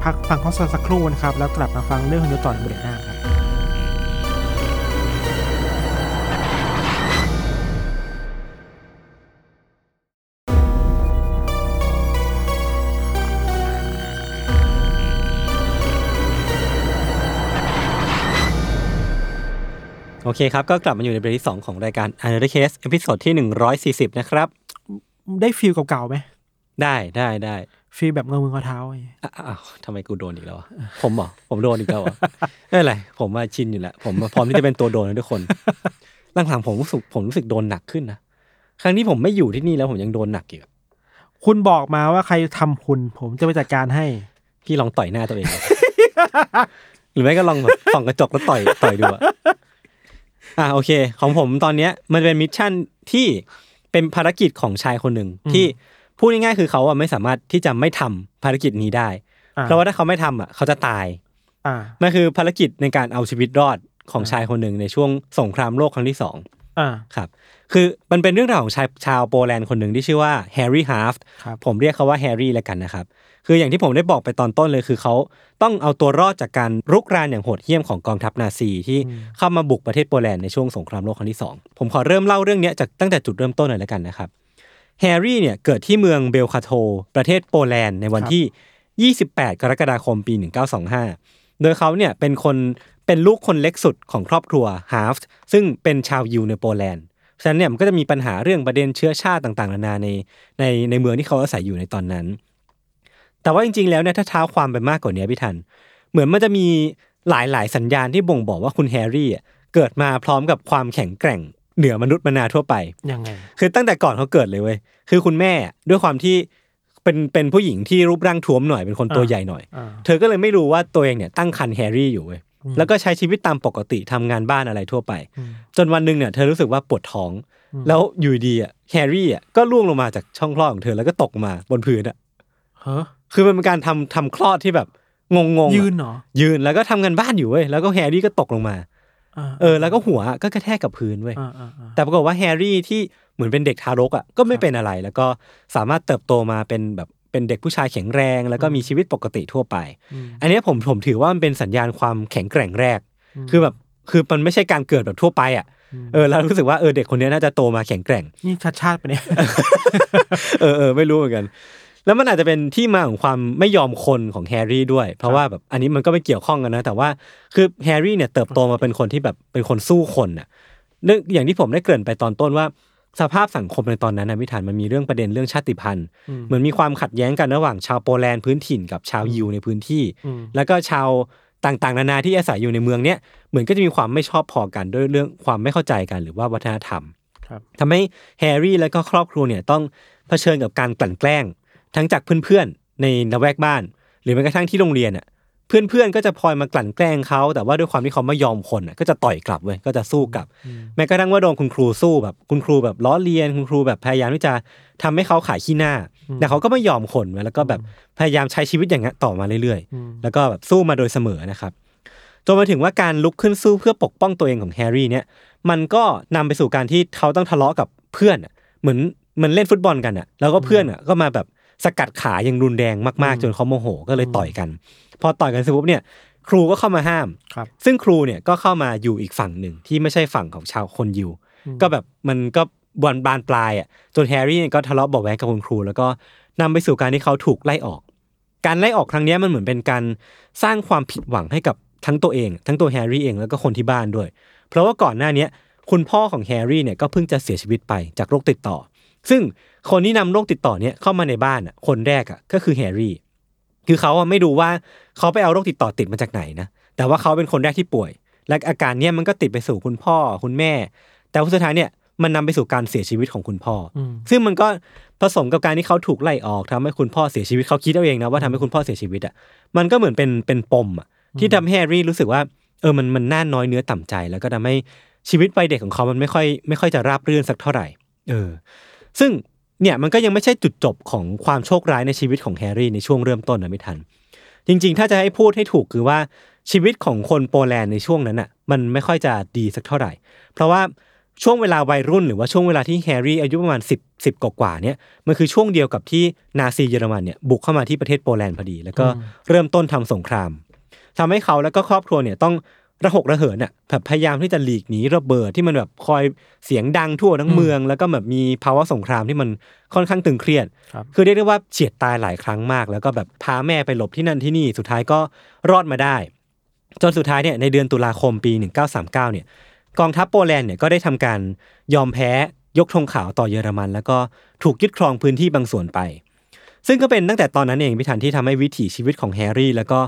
พักฟังข้อสสักครู่นะครับ แล้วกลับมาฟังเรื่องของยศต่อในเบรกหน้าครับ โอเคครับ ก็กลับมาอยู่ในเบรกที่ 2 ของรายการ u n d e r Case episode ที่ 140 นะครับ ได้ฟีลเก่าๆไหมได้ได้ได้ฟีลแบบเงามือเงาเท้าไงอะอ้าวทำไมกูโดนอีกแล้วอะผมเหรอผมโดนอีกแล้วเหรอไม่เป็นไรผมว่าชินอยู่แล้วผมพร้อมที่จะเป็นตัวโดนนะทุกคนหลังๆผมรู้สึกผมรู้สึกโดนหนักขึ้นนะครั้งนี้ผมไม่อยู่ที่นี่แล้วผมยังโดนหนักอีกอะคุณบอกมาว่าใครทำคุณผมจะไปจัดการให้ พี่ลองต่อยหน้าตัวเองดูหรือไม่ก็ลองแบบส่องกระจกแล้วต่อยต่อยดูอะ อะโอเค ของผมตอนเนี้ยมันเป็น mission ที่เป็นภารกิจของชายคนหนึ่งอืมที่พูดง่ายๆคือเขาอะไม่สามารถที่จะไม่ทำภารกิจนี้ได้อ่าเพราะว่าถ้าเขาไม่ทำอะเขาจะตายอ่ามันคือภารกิจในการเอาชีวิตรอดของชายคนหนึ่งในช่วงสงครามโลกครั้งที่สองอ่าครับ คือมันเป็นเรื่องราวของชายชาวโปแลนด์คนหนึ่งที่ชื่อว่าแฮร์รี่ฮาร์ฟครับผมเรียกเขาว่าแฮร์รี่แล้วกันนะครับ คืออย่างที่ผมได้บอกไปตอนต้นเลยคือเขาต้องเอาตัวรอดจากการรุกรานอย่างโหดเหี้ยมของกองทัพนาซีที่เข้ามาบุกประเทศโปแลนด์ในช่วงสงครามโลกครั้งที่สองผมขอเริ่มเล่าเรื่องเนี้ยจากตั้งแต่จุดเริ่มต้นเลยแล้วกันนะครับแฮร์รี่เนี่ยเกิดที่เมืองเบลคาโท ประเทศโปแลนด์ในวันที่ 28 กรกฎาคมปี 1925 โดยเขาเนี่ยเป็นคนเป็นลูกคนเล็กสุดของครอบครัวฮาร์ฟซึ่งเป็นชาวยิวในโปแลนด์ ฉะนั้นเนี่ยมันก็จะมีปัญหาเรื่องประเด็นเชื้อชาติต่างๆนานาในในในเมืองที่เขาอาศัยอยู่ในตอนนั้น แต่ว่าจริง ๆ แล้วเนี่ยถ้าเท้าความไปมากกว่านี้พี่ทัน เหมือนมันจะมีหลายๆ สัญญาณที่บ่งบอกว่าคุณแฮร์รี่อะเกิดมาพร้อมกับความแข็งแกร่งเหนือมนุษย์มนาทั่วไปยังไงคือตั้งแต่ก่อนเขาเกิดเลยเว้ยคือคุณแม่ด้วยความที่เป็นเป็นผู้หญิงที่รูปร่างท้วมหน่อยเป็นคนตัวอ่าใหญ่หน่อยอ่าเธอก็เลยไม่รู้ว่าตัวเองเนี่ยตั้งครรภ์แฮร์รี่อยู่เว้ย แล้วก็ใช้ชีวิตตามปกติทำงานบ้านอะไรทั่วไปอืมจนวันหนึ่งเนี่ยเธอรู้สึกว่าปวดท้องอืมแล้วอยู่ดีอะแฮร์รี่อะก็ร่วงลงมาจากช่องคลอดของเธอแล้วก็ตกมาบนพื้นอะเฮ้อคือมันเป็นการทำทำคลอดที่แบบงงๆอะยืนเหรอยืนแล้วก็ทำงานบ้านอยู่เว้ยแล้วก็แฮร์รี่ก็ตกลงมาเออ แล้วก็หัวก็กระแทกกับพื้นเว้ยอ่าอ่าอ่าแต่ปรากฏว่าแฮร์รี่ที่เหมือนเป็นเด็กทารกอะก็ไม่เป็นอะไร แล้วก็สามารถเติบโตมาเป็นแบบ เป็นเด็กผู้ชายแข็งแรง แล้วก็มีชีวิตปกติทั่วไปอืมอันเนี้ยผมผมถือว่ามันเป็นสัญญาณความแข็งแกร่งแรก คือแบบคือมันไม่ใช่การเกิดแบบทั่วไปอะเออแล้วรู้สึกว่าเออเด็กคนเนี้ยน่าจะโตมาแข็งแกร่งนี่ชัชชาติปะเนี่ยเออเออไม่รู้เหมือนกัน แล้วมันอาจจะเป็นที่มาของความไม่ยอมคนของแฮร์รี่ด้วย เพราะว่าแบบอันนี้มันก็ไม่เกี่ยวข้องกันนะ แต่ว่าคือแฮร์รี่เนี่ยเติบโตมาเป็นคนที่แบบเป็นคนสู้คนน่ะเรื่องอย่างที่ผมได้เกริ่นไปตอนต้นว่า สภาพสังคมในตอนนั้นนะพี่ธัญมันมีเรื่องประเด็นเรื่องชาติพันธุ์อืมเหมือนมีความขัดแย้งกันระหว่างชาวโปแลนด์พื้นถิ่นกับชาวยิวในพื้นที่อืมแล้วก็ชาวต่างๆ นานาที่อาศัยอยู่ในเมืองเนี้ยเหมือนก็จะมีความไม่ชอบพอกันด้วยเรื่องความไม่เข้าใจกันหรือว่าวัฒนธรรมครับทำให้แฮร์รี่และก็ครอบครัวเนี่ยต้องเผชิญกับการกลั่นแกล้ง ทั้งจากเพื่อนๆในละแวกบ้าน หรือแม้กระทั่งที่โรงเรียนอะ เพื่อนๆก็จะพลอยมากลั่นแกล้งเขาแต่ว่าด้วยความที่เขาไม่ยอมคนอะก็จะต่อยกลับเว้ยก็จะสู้กลับ แม้กระทั่งว่าโดนคุณครูสู้แบบคุณครูแบบล้อเลียนคุณครูแบบพยายามที่จะทำให้เขาขายขี้หน้า แต่เขาก็ไม่ยอมคนเว้ยแล้วก็แบบพยายามใช้ชีวิตอย่างนั้นต่อมาเรื่อยๆ แล้วก็แบบสู้มาโดยเสมอนะครับจนมาถึงว่าการลุกขึ้นสู้เพื่อปกป้องตัวเองของแฮร์รี่เนี่ยมันก็นำไปสู่การที่เขาต้องทะเลาะกับเพื่อนอะเหมือนเหมันเล่นฟุตบอลกันอะ แล้วก็เพื่อนอะก็มาแบบ สกัดขาอย่างรุนแรงมากๆ จนเขาโมโหก็เลยต่อยกัน พอต่อยกันเสร็จปุ๊บเนี่ย ครูก็เข้ามาห้ามครับซึ่งครูเนี่ยก็เข้ามาอยู่อีกฝั่งหนึ่งที่ไม่ใช่ฝั่งของชาวคนยิว ก็แบบมันก็บานบานปลายอะจนแฮร์รี่เนี่ยก็ทะเลาะเบาะแว้งกับคุณครู แล้วก็นำไปสู่การที่เขาถูกไล่ออก การไล่ออกครั้งเนี้ยมันเหมือนเป็นการสร้างความผิดหวังให้กับทั้งตัวเอง ทั้งตัวแฮร์รี่เองแล้วก็คนที่บ้านด้วย เพราะว่าก่อนหน้าเนี้ยคุณพ่อของแฮร์รี่เนี่ยก็เพิ่งจะเสียชีวิตไปจากโรคติดต่อ ซึ่ง คนที่นำโรคติดต่อเนี่ยเข้ามาในบ้านอะคนแรกอะก็คือแฮร์รี่ คือเขาอะไม่รู้ว่าเขาไปเอาโรคติดต่อติดมาจากไหนนะ แต่ว่าเขาเป็นคนแรกที่ป่วย และอาการเนี้ยมันก็ติดไปสู่คุณพ่อคุณแม่ แต่ว่าสุดท้ายเนี่ยมันนำไปสู่การเสียชีวิตของคุณพ่ออมซึ่งมันก็ผสมกับการที่เขาถูกไล่ออกทำให้คุณพ่อเสียชีวิตเขาคิดเอาเองนะว่าทำให้คุณพ่อเสียชีวิตอะ มันก็เหมือนเป็นเป็นปมอะที่ทำให้แฮร์รี่รู้สึกว่าเออมันมันน่าน้อยเนื้อต่ำใจ แล้วก็ทำให้ชีวิตวัยเด็กของเขามันไม่ค่อยไม่ค่อยจะราบรื่นสักเท่าไหร่ เออ ซึ่ง เนี่ยมันก็ยังไม่ใช่จุดจบของความโชคร้ายในชีวิตของแฮร์รี่ในช่วงเริ่มต้นนะไม่ทัน จริง ๆ ถ้าจะให้พูดให้ถูกคือว่าชีวิตของคนโปแลนด์ในช่วงนั้นอะมันไม่ค่อยจะดีสักเท่าไหร่ เพราะว่าช่วงเวลาวัยรุ่นหรือว่าช่วงเวลาที่แฮร์รี่อายุประมาณ 10 10กว่าๆเนี่ยมันคือช่วงเดียวกับที่นาซีเยอรมันเนี่ยบุกเข้ามาที่ประเทศโปแลนด์พอดี แล้วก็เริ่มต้นทำสงครามทำให้เขาแล้วก็ครอบครัวเนี่ยต้อง ระหกระเหินอะแบบพยายามที่จะหลีกหนีระเบิดที่มันแบบคอยเสียงดังทั่วทั้งเมือง แล้วก็แบบมีภาวะสงครามที่มันค่อนข้างตึงเครียดครับคือเรียกได้ว่าเฉียดตายหลายครั้งมาก แล้วก็แบบพาแม่ไปหลบที่นั่นที่นี่สุดท้ายก็รอดมาได้ จนสุดท้ายเนี่ยในเดือนตุลาคมปี 1939เนี่ยกองทัพโปแลนด์เนี่ยก็ได้ทำการยอมแพ้ยกธงขาวต่อเยอรมัน แล้วก็ถูกยึดครองพื้นที่บางส่วนไป ซึ่งก็เป็นตั้งแต่ตอนนั้นเองพี่ธัญที่ทำให้วิถีชีวิตของแฮร์รี่ แล้วก็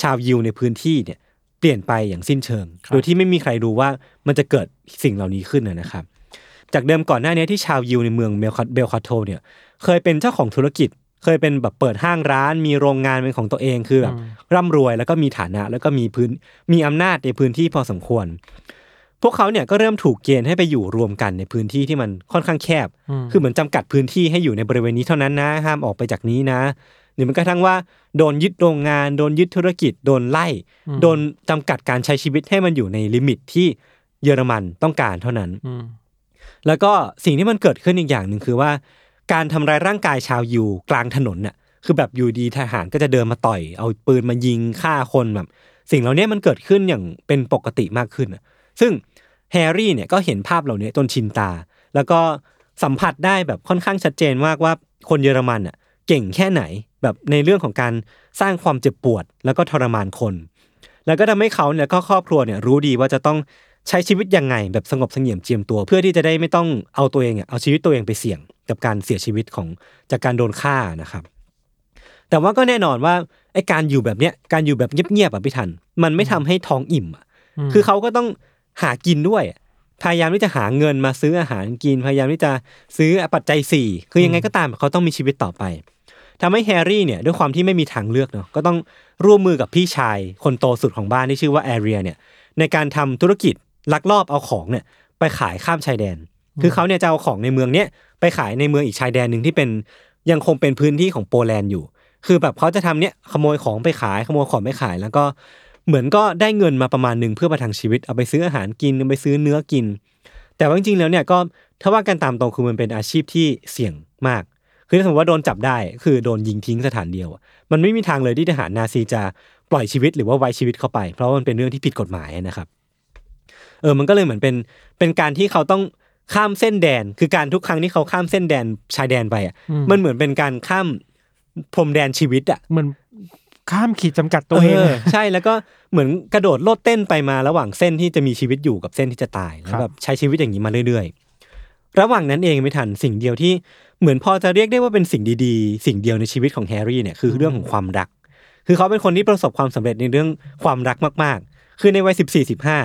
ชาวยิวในพื้นที่เนี่ยเป ลี่ยนไปอย่างสิ้นเชิง โดยที่ไม่มีใครรู้ว่ามันจะเกิดสิ่งเหล่านี้ขึ้นนะนะครับ จากเดิมก่อนหน้านี้ที่ชาวยิวในเมืองเบลคาเบลคาโตเนี่ยเคยเป็นเจ้าของธุรกิจ เคยเป็นแบบเปิดห้างร้าน มีโรงงานเป็นของตัวเองคือแบบร่ำรวยแล้วก็มีฐานะแล้วก็มีพื้นมีอำนาจในพื้นที่พอสมควร พวกเขาเนี่ยก็เริ่มถูกเกณฑ์ให้ไปอยู่รวมกันในพื้นที่ที่มันค่อนข้างแคบ คือเหมือนจำกัดพื้นที่ให้อยู่ในบริเวณนี้เท่านั้นนะ ห้ามออกไปจากนี้นะ หรือมันกระทั่งว่าโดนยึดโรงงานโดนยึดธุรกิจโดนไล่ โดนจำกัดการใช้ชีวิตให้มันอยู่ในลิมิตที่เยอรมันต้องการเท่านั้นอืมแล้วก็สิ่งที่มันเกิดขึ้นอีกอย่างหนึ่งคือว่า การทำร้ายร่างกายชาวยิวกลางถนนน่ะคือแบบอยู่ดีทหารก็จะเดินมาต่อย เอาปืนมายิงฆ่าคนแบบ สิ่งเหล่านี้มันเกิดขึ้นอย่างเป็นปกติมากขึ้นน่ะซึ่งแฮร์รี่เนี่ยก็เห็นภาพเหล่านี้จนชินตา แล้วก็สัมผัสได้แบบค่อนข้างชัดเจนมากว่าคนเยอรมันอะเก่งแค่ไหน แบบในเรื่องของการสร้างความเจ็บปวด แล้วก็ทรมานคน แล้วก็ทำให้เขาเนี่ยก็ครอบครัวเนี่ยรู้ดีว่าจะต้องใช้ชีวิตยังไงแบบสงบเสงี่ยมเจียมตัว เพื่อที่จะได้ไม่ต้องเอาตัวเองอะเอาชีวิตตัวเองไปเสี่ยง กับการเสียชีวิตของจากการโดนฆ่านะครับ แต่ว่าก็แน่นอนว่าไอ้การอยู่แบบเนี้ยการอยู่แบบเงียบๆแบบพี่ทัน มันไม่ทำให้ท้องอิ่มอะคือเขาก็ต้องหากินด้วยอะพยายามที่จะหาเงินมาซื้ออาหารกิน พยายามที่จะซื้อปัจจัยสี่คือยังไงก็ตามเขาต้องมีชีวิตต่อไป ทำให้แฮร์รี่เนี่ยด้วยความที่ไม่มีทางเลือกเนาะก็ต้องร่วมมือกับพี่ชายคนโตสุดของบ้านที่ชื่อว่าแอเรียเนี่ยในการทำธุรกิจลักลอบเอาของเนี่ยไปขายข้ามชายแดน คือเขาเนี่ยจะเอาของในเมืองเนี้ยไปขายในเมืองอีกชายแดนหนึ่งที่เป็นยังคงเป็นพื้นที่ของโปแลนด์อยู่ คือแบบเขาจะทำเนี่ยขโมยของไปขายขโมยของไปขาย แล้วก็เหมือนก็ได้เงินมาประมาณหนึ่งเพื่อประทังชีวิตเอาไปซื้ออาหารกินเอาไปซื้อเนื้อกิน แต่ว่าจริงๆแล้วเนี่ยก็ถ้าว่ากันตามตรงคือมันเป็นอาชีพที่เสี่ยงมาก คือถ้าสมมติว่าโดนจับได้คือโดนยิงทิ้งสถานเดียวอะมันไม่มีทางเลยที่ทหารนาซีจะปล่อยชีวิตหรือว่าไว้ชีวิตเข้าไป เพราะว่ามันเป็นเรื่องที่ผิดกฎหมายนะครับเออมันก็เลยเหมือนเป็นเป็นการที่เขาต้องข้ามเส้นแดน คือการทุกครั้งที่เขาข้ามเส้นแดนชายแดนไปอะมันเหมือนเป็นการข้ามพรมแดนชีวิตอะเหมือนข้ามขีดจำกัดตัวเองอใช่แล้วก็เหมือนกระโดดโลดเต้นไปมาระหว่างเส้นที่จะมีชีวิตอยู่กับเส้นที่จะตายแล้วแบบใช้ชีวิตอย่างนี้มาเรื่อย ๆ ระหว่างนั้นเองพี่ธัญสิ่งเดียวที่ เหมือนพอจะเรียกได้ว่าเป็นสิ่งดีๆ สิ่งเดียวในชีวิตของแฮร์รี่เนี่ยคือเรื่องของความรัก คือเขาเป็นคนที่ประสบความสำเร็จในเรื่องความรักมากๆ คือในวัยสิบสี่สิบห้า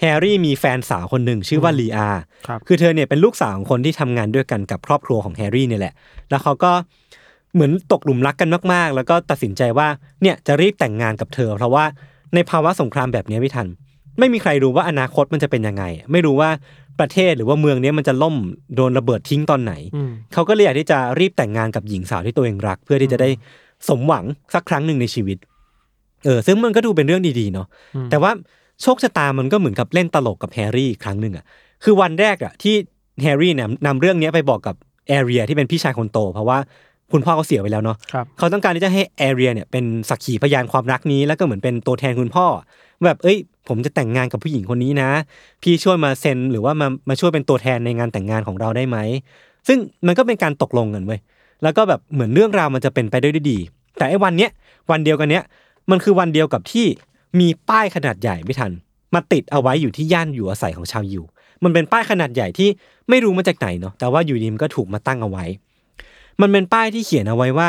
แฮร์รี่มีแฟนสาวคนหนึ่งชื่อว่าลีอาครับคือเธอเนี่ยเป็นลูกสาวของคนที่ทำงานด้วยกันกับครอบครัวของแฮร์รี่เนี่ยแหละ แล้วเขาก็เหมือนตกหลุมรักกันมาก ๆ แล้วก็ตัดสินใจว่าเนี่ยจะรีบแต่งงานกับเธอ เพราะว่าในภาวะสงครามแบบนี้พี่ธัญ ไม่มีใครรู้ว่าอนาคตมันจะเป็นยังไง ไม่รู้ว่าประเทศหรือว่าเมืองนี้มันจะล่มโดนระเบิดทิ้งตอนไหนอืมเขาก็เลยอยากที่จะรีบแต่งงานกับหญิงสาวที่ตัวเองรัก เพื่อที่จะได้สมหวังสักครั้งหนึ่งในชีวิต เออ ซึ่งมันก็ดูเป็นเรื่องดีๆเนาะแต่ว่าโชคชะตามันก็เหมือนกับเล่นตลกกับแฮร์รี่อีกครั้งหนึ่งอะคือวันแรกอะที่แฮร์รี่เนี่ยนำเรื่องเนี้ยไปบอกกับแอเรียที่เป็นพี่ชายคนโต เพราะว่าคุณพ่อเขาเสียไปแล้วเนาะครับเขาต้องการที่จะให้แอเรียเนี่ยเป็นสักขีพยานความรักนี้ แล้วก็เหมือนเป็นตัวแทนคุณพ่อ แบบเอ้ย ผมจะแต่งงานกับผู้หญิงคนนี้นะ พี่ช่วยมาเซ็นหรือว่ามามาช่วยเป็นตัวแทนในงานแต่งงานของเราได้ไหมซึ่งมันก็เป็นการตกลงกันเว้ยแล้วก็แบบเหมือนเรื่องราวมันจะเป็นไปได้ด้วยดี แต่ไอ้วันเนี้ยวันเดียวกันเนี้ยมันคือวันเดียวกับที่มีป้ายขนาดใหญ่ไม่ทัน มาติดเอาไว้อยู่ที่ย่านอยู่อาศัยของชาวยิว มันเป็นป้ายขนาดใหญ่ที่ไม่รู้มาจากไหนเนาะแต่ว่าอยู่ดีมันก็ถูกมาตั้งเอาไว้ มันเป็นป้ายที่เขียนเอาไว้ว่า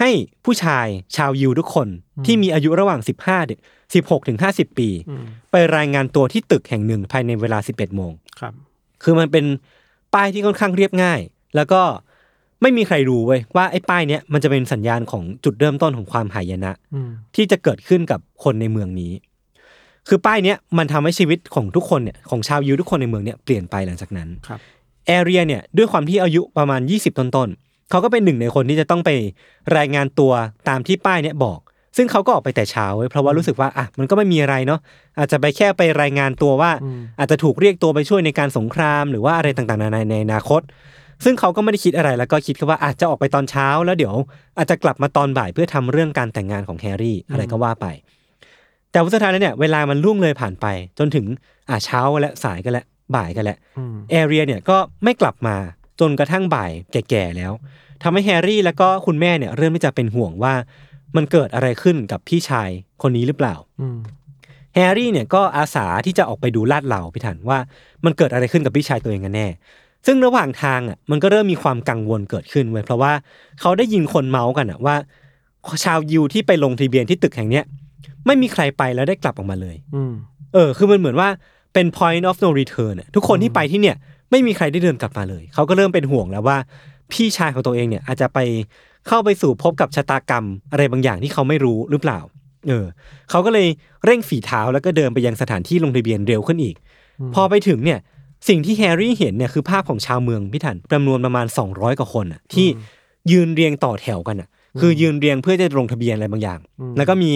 ให้ผู้ชายชาวยิวทุกคนที่มีอายุระหว่าง 15ถึง16ถึง50 ปีอืมไปรายงานตัวที่ตึกแห่งหนึ่งภายในเวลา 11โมงครับ คือมันเป็นป้ายที่ค่อนข้างเรียบง่าย แล้วก็ไม่มีใครรู้เว้ยว่าไอ้ป้ายเนี้ยมันจะเป็นสัญญาณของจุดเริ่มต้นของความหายนะอืมที่จะเกิดขึ้นกับคนในเมืองนี้ คือป้ายเนี้ยมันทำให้ชีวิตของทุกคนเนี่ยของชาวยิวทุกคนในเมืองเนี่ยเปลี่ยนไปหลังจากนั้นครับแอเรียเนี่ยด้วยความที่อายุประมาณ 20 ต้นๆ เขาก็เป็นหนึ่งในคนที่จะต้องไปรายงานตัวตามที่ป้ายเนี่ยบอก ซึ่งเขาก็ออกไปแต่เช้าเว้ยเพราะว่ารู้สึกว่าอะมันก็ไม่มีอะไรเนาะอาจจะไปแค่ไปรายงานตัวว่าอืมอาจจะถูกเรียกตัวไปช่วยในการสงครามหรือว่าอะไรต่างๆนานาในอนาคต ซึ่งเขาก็ไม่ได้คิดอะไรแล้วก็คิดแค่ว่าอาจจะออกไปตอนเช้า แล้วเดี๋ยว อาจจะกลับมาตอนบ่ายเพื่อทำเรื่องการแต่งงานของแฮร์รี่อะไรก็ว่าไป แต่ว่าสุดท้ายแล้วเนี่ยเวลามันล่วงเลยผ่านไป จนถึงอ่าเช้าและสายกันแล้วบ่ายกันแล้วอืมแอเรียเนี่ยก็ไม่กลับมา จนกระทั่งบ่ายแก่ๆแล้วทำให้แฮร์รี่แล้วก็คุณแม่เนี่ยเริ่มที่จะเป็นห่วงว่ามันเกิดอะไรขึ้นกับพี่ชายคนนี้หรือเปล่าอืมแฮร์รี่เนี่ยก็อาสาที่จะออกไปดูลาดเหล่าพี่ถันว่ามันเกิดอะไรขึ้นกับพี่ชายตัวเองกันแน่ ซึ่งระหว่างทางอะมันก็เริ่มมีความกังวลเกิดขึ้นเว้ยเพราะว่าเขาได้ยินคนเม้าท์กันอะว่า ชาวยิวที่ไปลงทะเบียนที่ตึกแห่งเนี้ยไม่มีใครไปแล้วได้กลับออกมาเลย อืมเออ คือมันเหมือนว่าเป็น point of no return อะทุกคนที่ไปที่เนี่ย ไม่มีใครได้เดินกลับมาเลย เขาก็เริ่มเป็นห่วงแล้วว่า พี่ชายของตัวเองเนี่ยอาจจะไปเข้าไปสู่พบกับชะตากรรม อะไรบางอย่างที่เขาไม่รู้หรือเปล่า เออ เขาก็เลยเร่งฝีเท้าแล้วก็เดินไปยังสถานที่ลงทะเบียนเร็วขึ้นอีก พอไปถึงเนี่ย สิ่งที่แฮร์รี่เห็นเนี่ยคือภาพของชาวเมืองพี่ถันจำนวนประมาณ 200กว่าคนอะที่ยืนเรียงต่อแถวกันอะ คือยืนเรียงเพื่อจะลงทะเบียนอะไรบางอย่าง แล้วก็มี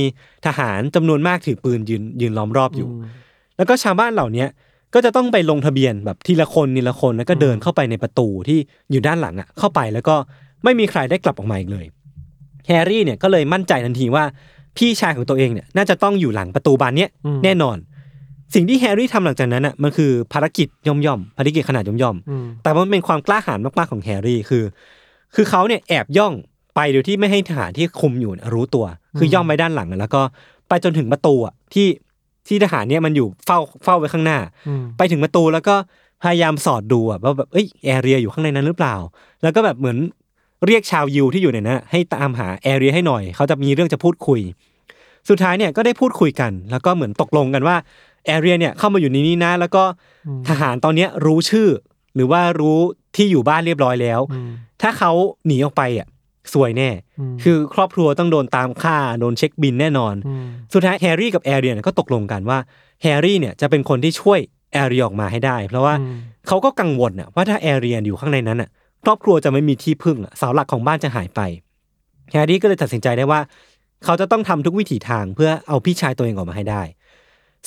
ทหารจำนวนมากถือปืนยืนยืนล้อมรอบอยู่ แล้วก็ชาวบ้านเหล่าเนี้ย ก็จะต้องไปลงทะเบียนแบบทีละคนทีละคนแล้วก็เดินเข้าไปในประตูที่อยู่ด้านหลังอะเข้าไปแล้วก็ไม่มีใครได้กลับออกมาอีกเลยแฮร์รี่เนี่ยก็เลยมั่นใจทันทีว่าพี่ชายของตัวเองเนี่ยน่าจะต้องอยู่หลังประตูบานเนี้ยอืมแน่นอน สิ่งที่แฮร์รี่ทำหลังจากนั้นอะมันคือภารกิจย่อมย่อมๆภารกิจขนาดย่อมย่อมๆอืมแต่มันเป็นความกล้าหาญมากๆของแฮร์รี่คือ คือเขาเนี่ยแอบย่องไปโดยที่ไม่ให้ทหารที่คุมอยู่เนี่ยรู้ตัว คือย่องไปด้านหลังอะแล้วก็ไปจนถึงประตูอะที่ ที่ทหารเนี่ยมันอยู่เฝ้าเฝ้าไว้ข้างหน้าอืมไปถึงประตูแล้วก็พยายามสอดดูอะว่าแบบเอ้ยแอเรียอยู่ข้างในนั้นหรือเปล่า แล้วก็แบบเหมือนเรียกชาวยิวที่อยู่ในนั้นอะให้ตามหาแอเรียให้หน่อย เขาจะมีเรื่องจะพูดคุย สุดท้ายเนี่ยก็ได้พูดคุยกัน แล้วก็เหมือนตกลงกันว่าแอเรียเนี่ยเข้ามาอยู่ในนี้นะ แล้วก็อืมทหารตอนเนี้ยรู้ชื่อ หรือว่ารู้ที่อยู่บ้านเรียบร้อยแล้วอืมถ้าเขาหนีออกไปอะ ซวยแน่อืมคือครอบครัวต้องโดนตามฆ่าโดนเช็คบิลแน่นอนอืมสุดท้ายแฮร์รี่กับแอเรียเนี่ยก็ตกลงกันว่าแฮร์รี่เนี่ยจะเป็นคนที่ช่วยแอเรียออกมาให้ได้ เพราะว่าอืมเขาก็กังวลน่ะว่าถ้าแอเรียอยู่ข้างในนั้นน่ะครอบครัวจะไม่มีที่พึ่งอะเสาหลักของบ้านจะหายไปแฮร์รี่ก็เลยตัดสินใจได้ว่า เขาจะต้องทำทุกวิถีทางเพื่อเอาพี่ชายตัวเองออกมาให้ได้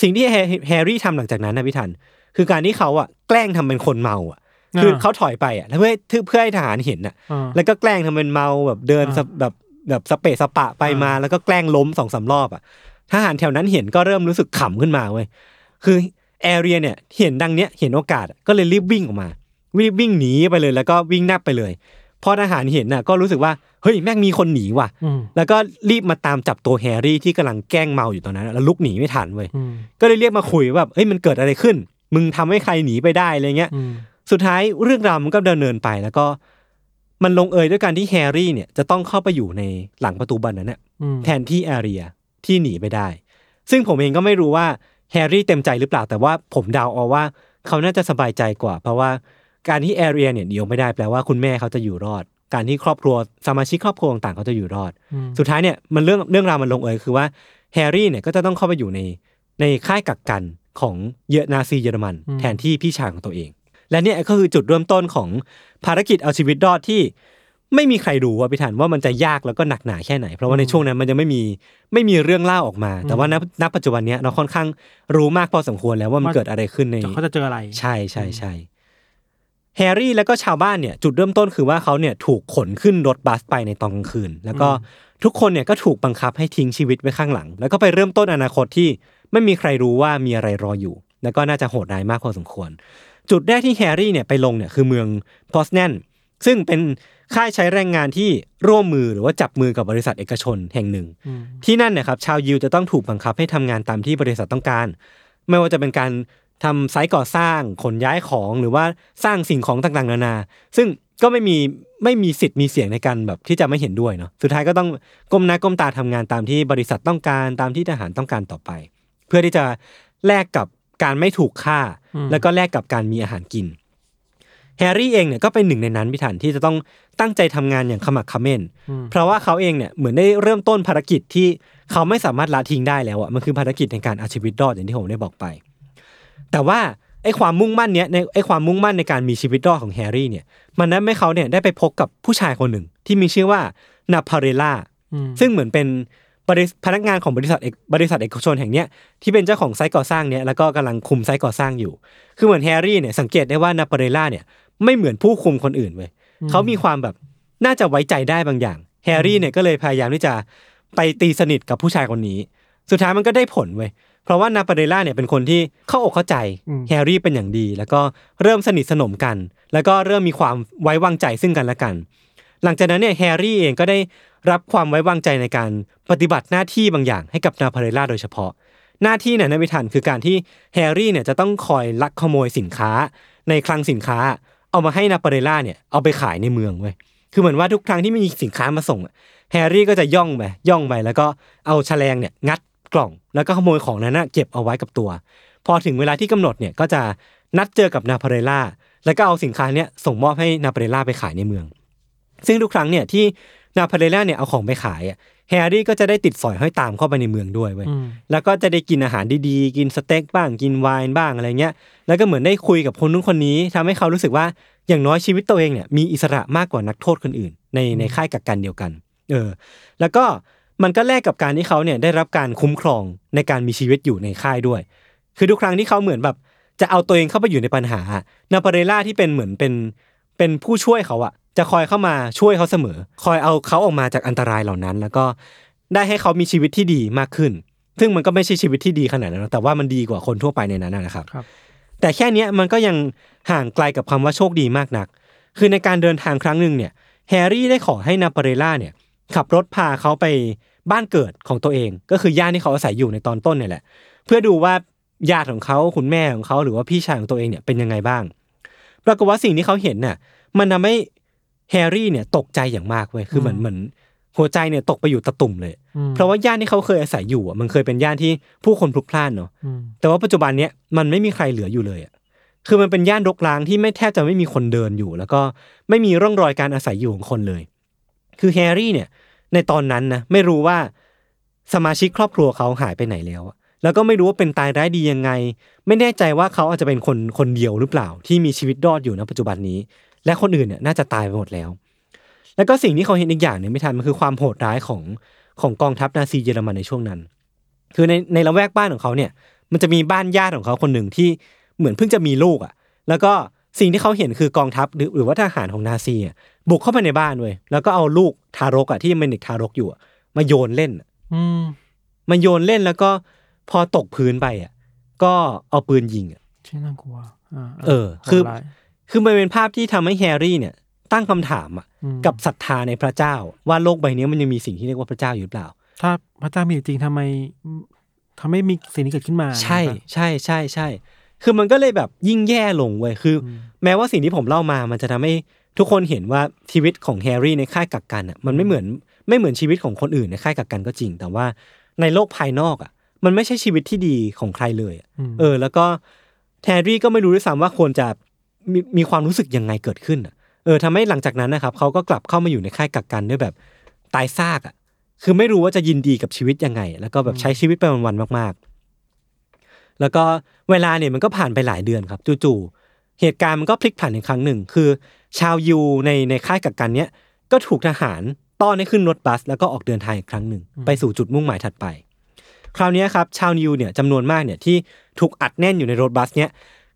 สิ่งที่แฮแฮร์รี่ทำหลังจากนั้นนะพี่ทันคือการที่เขาอะแกล้งทำเป็นคนเมาอะ คือเขาถอยไปอะแล้วเพื่อเพื่อให้ทหารเห็นอะอ่าแล้วก็แกล้งทำเป็นเมาแบบเดินอ่าสะแบบแบบสเปะสปะไปมาแล้วก็แกล้งล้มสองสามรอบอะทหารแถวนั้นเห็นก็เริ่มรู้สึกขำขึ้นมาเว้ยคือแอเรียเนี่ยเห็นดังเนี้ยเห็นโอกาสอะก็เลยรีบวิ่งออกมาวิ่งวิ่งหนีไปเลยแล้วก็วิ่งแน่บไปเลยพอทหารเห็นน่ะก็รู้สึกว่าเฮ้ยแม่งมีคนหนีว่ะอืมแล้วก็รีบมาตามจับตัวแฮร์รี่ที่กำลังแกล้งเมาอยู่ตอนนั้นอะแล้วลุกหนีไม่ทันเว้ยอืมก็เลยเรียกมาคุยว่าแบบเฮ้ยมันเกิดอะไรขึ้น มึงทำให้ใครหนีไปได้อะไรเงี้ยอืม สุดท้ายเรื่องราวมันก็ดำเนินไปแล้วก็มันลงเอยด้วยการที่แฮร์รี่เนี่ยจะต้องเข้าไปอยู่ในหลังประตูบานนั้นน่ะอืมแทนที่แอเรียที่หนีไปได้ ซึ่งผมเองก็ไม่รู้ว่าแฮร์รี่เต็มใจหรือเปล่าแต่ว่าผมเดาเอาว่าเขาน่าจะสบายใจกว่า เพราะว่าการที่แอเรียเนี่ยหนีออกไม่ได้แปลว่าคุณแม่เขาจะอยู่รอด การที่ครอบครัวสมาชิกครอบครัวต่างๆเขาจะอยู่รอดอืมสุดท้ายเนี่ยมันเรื่องเรื่องราวมันลงเอยคือว่าแฮร์รี่เนี่ยก็จะต้องเข้าไปอยู่ในในค่ายกักกันของเยอนาซีเยอรมัน แทนที่พี่ชายของตัวเอง และเนี่ยก็คือจุดเริ่มต้นของภารกิจเอาชีวิตรอดที่ไม่มีใครรู้ว่าพิธันว่ามันจะยากแล้วก็หนักหนาแค่ไหน เพราะว่าในช่วงนั้นมันจะไม่มีไม่มีเรื่องเล่าออกมา แต่ว่าณณปัจจุบันเนี้ยเราค่อนข้างรู้มากพอสมควรแล้วว่ามันเกิดอะไรขึ้นในเขาจะเจออะไร ใช่ใช่ใช่แฮร์รี่แล้วก็ชาวบ้านเนี่ยจุดเริ่มต้นคือว่าเขาเนี่ยถูกขนขึ้นรถบัสไปในตอนกลางคืน แล้วก็ทุกคนเนี่ยก็ถูกบังคับให้ทิ้งชีวิตไว้ข้างหลัง แล้วก็ไปเริ่มต้นอนาคตที่ไม่มีใครรู้ว่ามีอะไรรออยู่ แล้วก็น่าจะโหดร้ายมากพอสมควร จุดแรกที่แฮร์รี่เนี่ยไปลงเนี่ยคือเมืองพอสแนนซึ่งเป็นค่ายใช้แรงงานที่ร่วมมือหรือว่าจับมือกับบริษัทเอกชนแห่งหนึ่งอืมที่นั่นเนี่ยครับชาวยิวจะต้องถูกบังคับให้ทำงานตามที่บริษัทต้องการ ไม่ว่าจะเป็นการทำไซต์ก่อสร้างขนย้ายของหรือว่าสร้างสิ่งของต่างๆ นานา ซึ่งก็ไม่มีไม่มีสิทธิ์มีเสียงในการแบบที่จะไม่เห็นด้วยเนาะสุดท้ายก็ต้องก้มหน้าก้มตาทำงานตามที่บริษัทต้องการตามที่ทหารต้องการต่อไป เพื่อที่จะแลกกับ การไม่ถูกฆ่า แล้วก็แลกกับการมีอาหารกิน แฮร์รี่เองเนี่ยก็เป็นหนึ่งในนั้นพิถันที่จะต้องตั้งใจทำงานอย่างขมักเขม้น เพราะว่าเขาเองเนี่ยเหมือนได้เริ่มต้นภารกิจที่เขาไม่สามารถละทิ้งได้แล้วอะมันคือภารกิจในการเอาชีวิตรอดอย่างที่ผมได้บอกไป แต่ว่าไอ้ความมุ่งมั่นเนี้ยในไอ้ความมุ่งมั่นในการมีชีวิตรอดของแฮร์รี่เนี่ยมันนั้นให้เขาเนี่ยได้ไปพบกับผู้ชายคนหนึ่งที่มีชื่อว่านาพาเรล่าอืมซึ่งเหมือนเป็นบริษัท พนักงานของบริษัทเอกบริษัทเอกชนแห่งเนี้ยที่เป็นเจ้าของ site ก่อสร้างเนี้ยแล้วก็กำลังคุม site ก่อสร้างอยู่ คือเหมือนแฮร์รี่เนี่ยสังเกตได้ว่านาปาเรล่าเนี่ยไม่เหมือนผู้คุมคนอื่นเว้ยเขามีความแบบน่าจะไว้ใจได้บางอย่าง แฮร์รี่เนี่ยก็เลยพยายามที่จะไปตีสนิทกับผู้ชายคนนี้ สุดท้ายมันก็ได้ผลเว้ยเพราะว่านาปาเรล่าเนี่ยเป็นคนที่เข้าอกเข้าใจแฮร์รี่เป็นอย่างดี แล้วก็เริ่มสนิทสนมกัน แล้วก็เริ่มมีความไว้วางใจซึ่งกันและกัน หลังจากนั้นเนี่ยแฮร์รี่เองก็ได้รับความไว้วางใจในการปฏิบัติหน้าที่บางอย่างให้กับนาพาเรล่าโดยเฉพาะ หน้าที่เนี่ยนะพี่ทันคือการที่แฮร์รี่เนี่ยจะต้องคอยลักขโมยสินค้า ในคลังสินค้า เอามาให้นาปาเรล่าเนี่ยเอาไปขายในเมืองเว้ยคือเหมือนว่าทุกครั้งที่มีสินค้ามาส่งแฮร์รี่ก็จะย่องไปย่องไปแล้วก็เอาชะแลงเนี่ยงัดกล่อง แล้วก็ขโมยของนั้นนะเก็บเอาไว้กับตัว พอถึงเวลาที่กำหนดเนี่ยก็จะนัดเจอกับนาพาเรล่าแล้วก็เอาสินค้าเนี่ยส่งมอบให้นาปาเรล่าไปขายในเมือง ซึ่งทุกครั้งเนี่ยที่นาพาเรล่าเนี่ยเอาของไปขายอะแฮร์รี่ก็จะได้ติดสอยห้อยตามเข้าไปในเมืองด้วยเว้ยอืมแล้วก็จะได้กินอาหารดีๆ กินสเต็กบ้าง กินไวน์บ้างอะไรเงี้ย แล้วก็เหมือนได้คุยกับคนนู้นคนนี้ทำให้เขารู้สึกว่าอย่างน้อยชีวิตตัวเองเนี่ยมีอิสระมากกว่านักโทษคนอื่น ในในค่ายกักกันเดียวกัน เออ แล้วก็มันก็แลกกับการที่เขาเนี่ยได้รับการคุ้มครองในการมีชีวิตอยู่ในค่ายด้วย คือทุกครั้งที่เขาเหมือนแบบจะเอาตัวเองเข้าไปอยู่ในปัญหา นาปาเรล่าที่เป็นเหมือนเป็นเป็นผู้ช่วยเขาอะ จะคอยเข้ามาช่วยเขาเสมอ คอยเอาเขาออกมาจากอันตรายเหล่านั้น แล้วก็ได้ให้เขามีชีวิตที่ดีมากขึ้น ซึ่งมันก็ไม่ใช่ชีวิตที่ดีขนาดนั้นหรอกแต่ว่ามันดีกว่าคนทั่วไปในนั้นนะนะครับครับแต่แค่เนี้ยมันก็ยังห่างไกลกับคำว่าโชคดีมากนัก คือในการเดินทางครั้งหนึ่งเนี่ยแฮร์รี่ได้ขอให้นาปาเรล่าเนี่ยขับรถพาเขาไปบ้านเกิดของตัวเอง ก็คือย่านที่เขาอาศัยอยู่ในตอนต้นเนี่ยแหละ เพื่อดูว่าญาติของเขาคุณแม่ของเขาหรือว่าพี่ชายของตัวเองเนี่ยเป็นยังไงบ้าง ปรากฏว่าสิ่งที่เขาเห็นน่ะมันทำให้ แฮร์รี่เนี่ยตกใจอย่างมากเว้ยคือเหมือนเหมือนหัวใจเนี่ยตกไปอยู่ตะตุ่มเลยอืมเพราะว่าย่านที่เขาเคยอาศัยอยู่อะมันเคยเป็นย่านที่ผู้คนพลุกพล่านเนาะอืมแต่ว่าปัจจุบันเนี้ยมันไม่มีใครเหลืออยู่เลยอะคือมันเป็นย่านรกร้างที่ไม่แทบจะไม่มีคนเดินอยู่ แล้วก็ไม่มีร่องรอยการอาศัยอยู่ของคนเลย คือแฮร์รี่เนี่ย ในตอนนั้นนะไม่รู้ว่าสมาชิกครอบครัวเขาหายไปไหนแล้วอะแล้วก็ไม่รู้ว่าเป็นตายร้ายดียังไง ไม่แน่ใจว่าเขาอาจจะเป็นคนคนเดียวหรือเปล่า ที่มีชีวิตรอดอยู่ในปัจจุบันนี้ และคนอื่นเนี่ยน่าจะตายไปหมดแล้ว แล้วก็สิ่งที่เขาเห็นอีกอย่างหนึ่งไม่ทันมันคือความโหดร้ายของของกองทัพนาซีเยอรมันในช่วงนั้น คือในในละแวกบ้านของเขาเนี่ย มันจะมีบ้านญาติของเขาคนหนึ่งที่เหมือนเพิ่งจะมีลูกอะ แล้วก็สิ่งที่เขาเห็นคือกองทัพหรือหรือว่าทหารของนาซีอะบุกเข้าไปในบ้านเว้ยแล้วก็เอาลูกทารกอะที่ยังเป็นเด็กทารกอยู่อะมาโยนเล่นอะอืมมาโยนเล่นแล้วก็พอตกพื้นไปอะ ก็เอาปืนยิงอะชื่อน่ากลัวอ่าเออ คือโหดร้าย คือมันเป็นภาพที่ทำให้แฮร์รี่เนี่ย ตั้งคำถามอะอืมกับศรัทธาในพระเจ้า ว่าโลกใบนี้มันยังมีสิ่งที่เรียกว่าพระเจ้าอยู่หรือเปล่า ถ้าพระเจ้ามีอยู่จริงทำไมทำให้มีสิ่งนี้เกิดขึ้นมา ใช่นะครับใช่ใช่ใช่คือมันก็เลยแบบยิ่งแย่ลงเว้ยคืออมแม้ว่าสิ่งที่ผมเล่ามามันจะทำให้ทุกคนเห็นว่าชีวิตของแฮร์รี่ในค่ายกักกันอะมันไม่เหมือนไม่เหมือนชีวิตของคนอื่นในค่ายกักกันก็จริง แต่ว่าในโลกภายนอกอะ มันไม่ใช่ชีวิตที่ดีของใครเลยอะอืมเออ แล้วก็แฮร์รี่ก็ไม่รู้ด้วยซ้ำว่าควรจะ มีมีความรู้สึกยังไงเกิดขึ้นอะเออทำให้หลังจากนั้นนะครับเขาก็กลับเข้ามาอยู่ในค่ายกักกันด้วยแบบตายซากอะคือไม่รู้ว่าจะยินดีกับชีวิตยังไง แล้วก็แบบใช้ชีวิตไปวันๆมาก ๆ แล้วก็เวลาเนี่ยมันก็ผ่านไปหลายเดือนครับจู่ๆเหตุการณ์มันก็พลิกผันอีกครั้งหนึ่ง คือ ชาวยูในในค่ายกักกันเนี้ยก็ถูกทหารต้อนให้ขึ้นรถบัส แล้วก็ออกเดินทางอีกครั้งหนึ่งไปสู่จุดมุ่งหมายถัดไป คราวเนี้ยครับชาวยิวเนี่ยจำนวนมากเนี่ยที่ถูกอัดแน่นอยู่ในรถบัสเนี้ย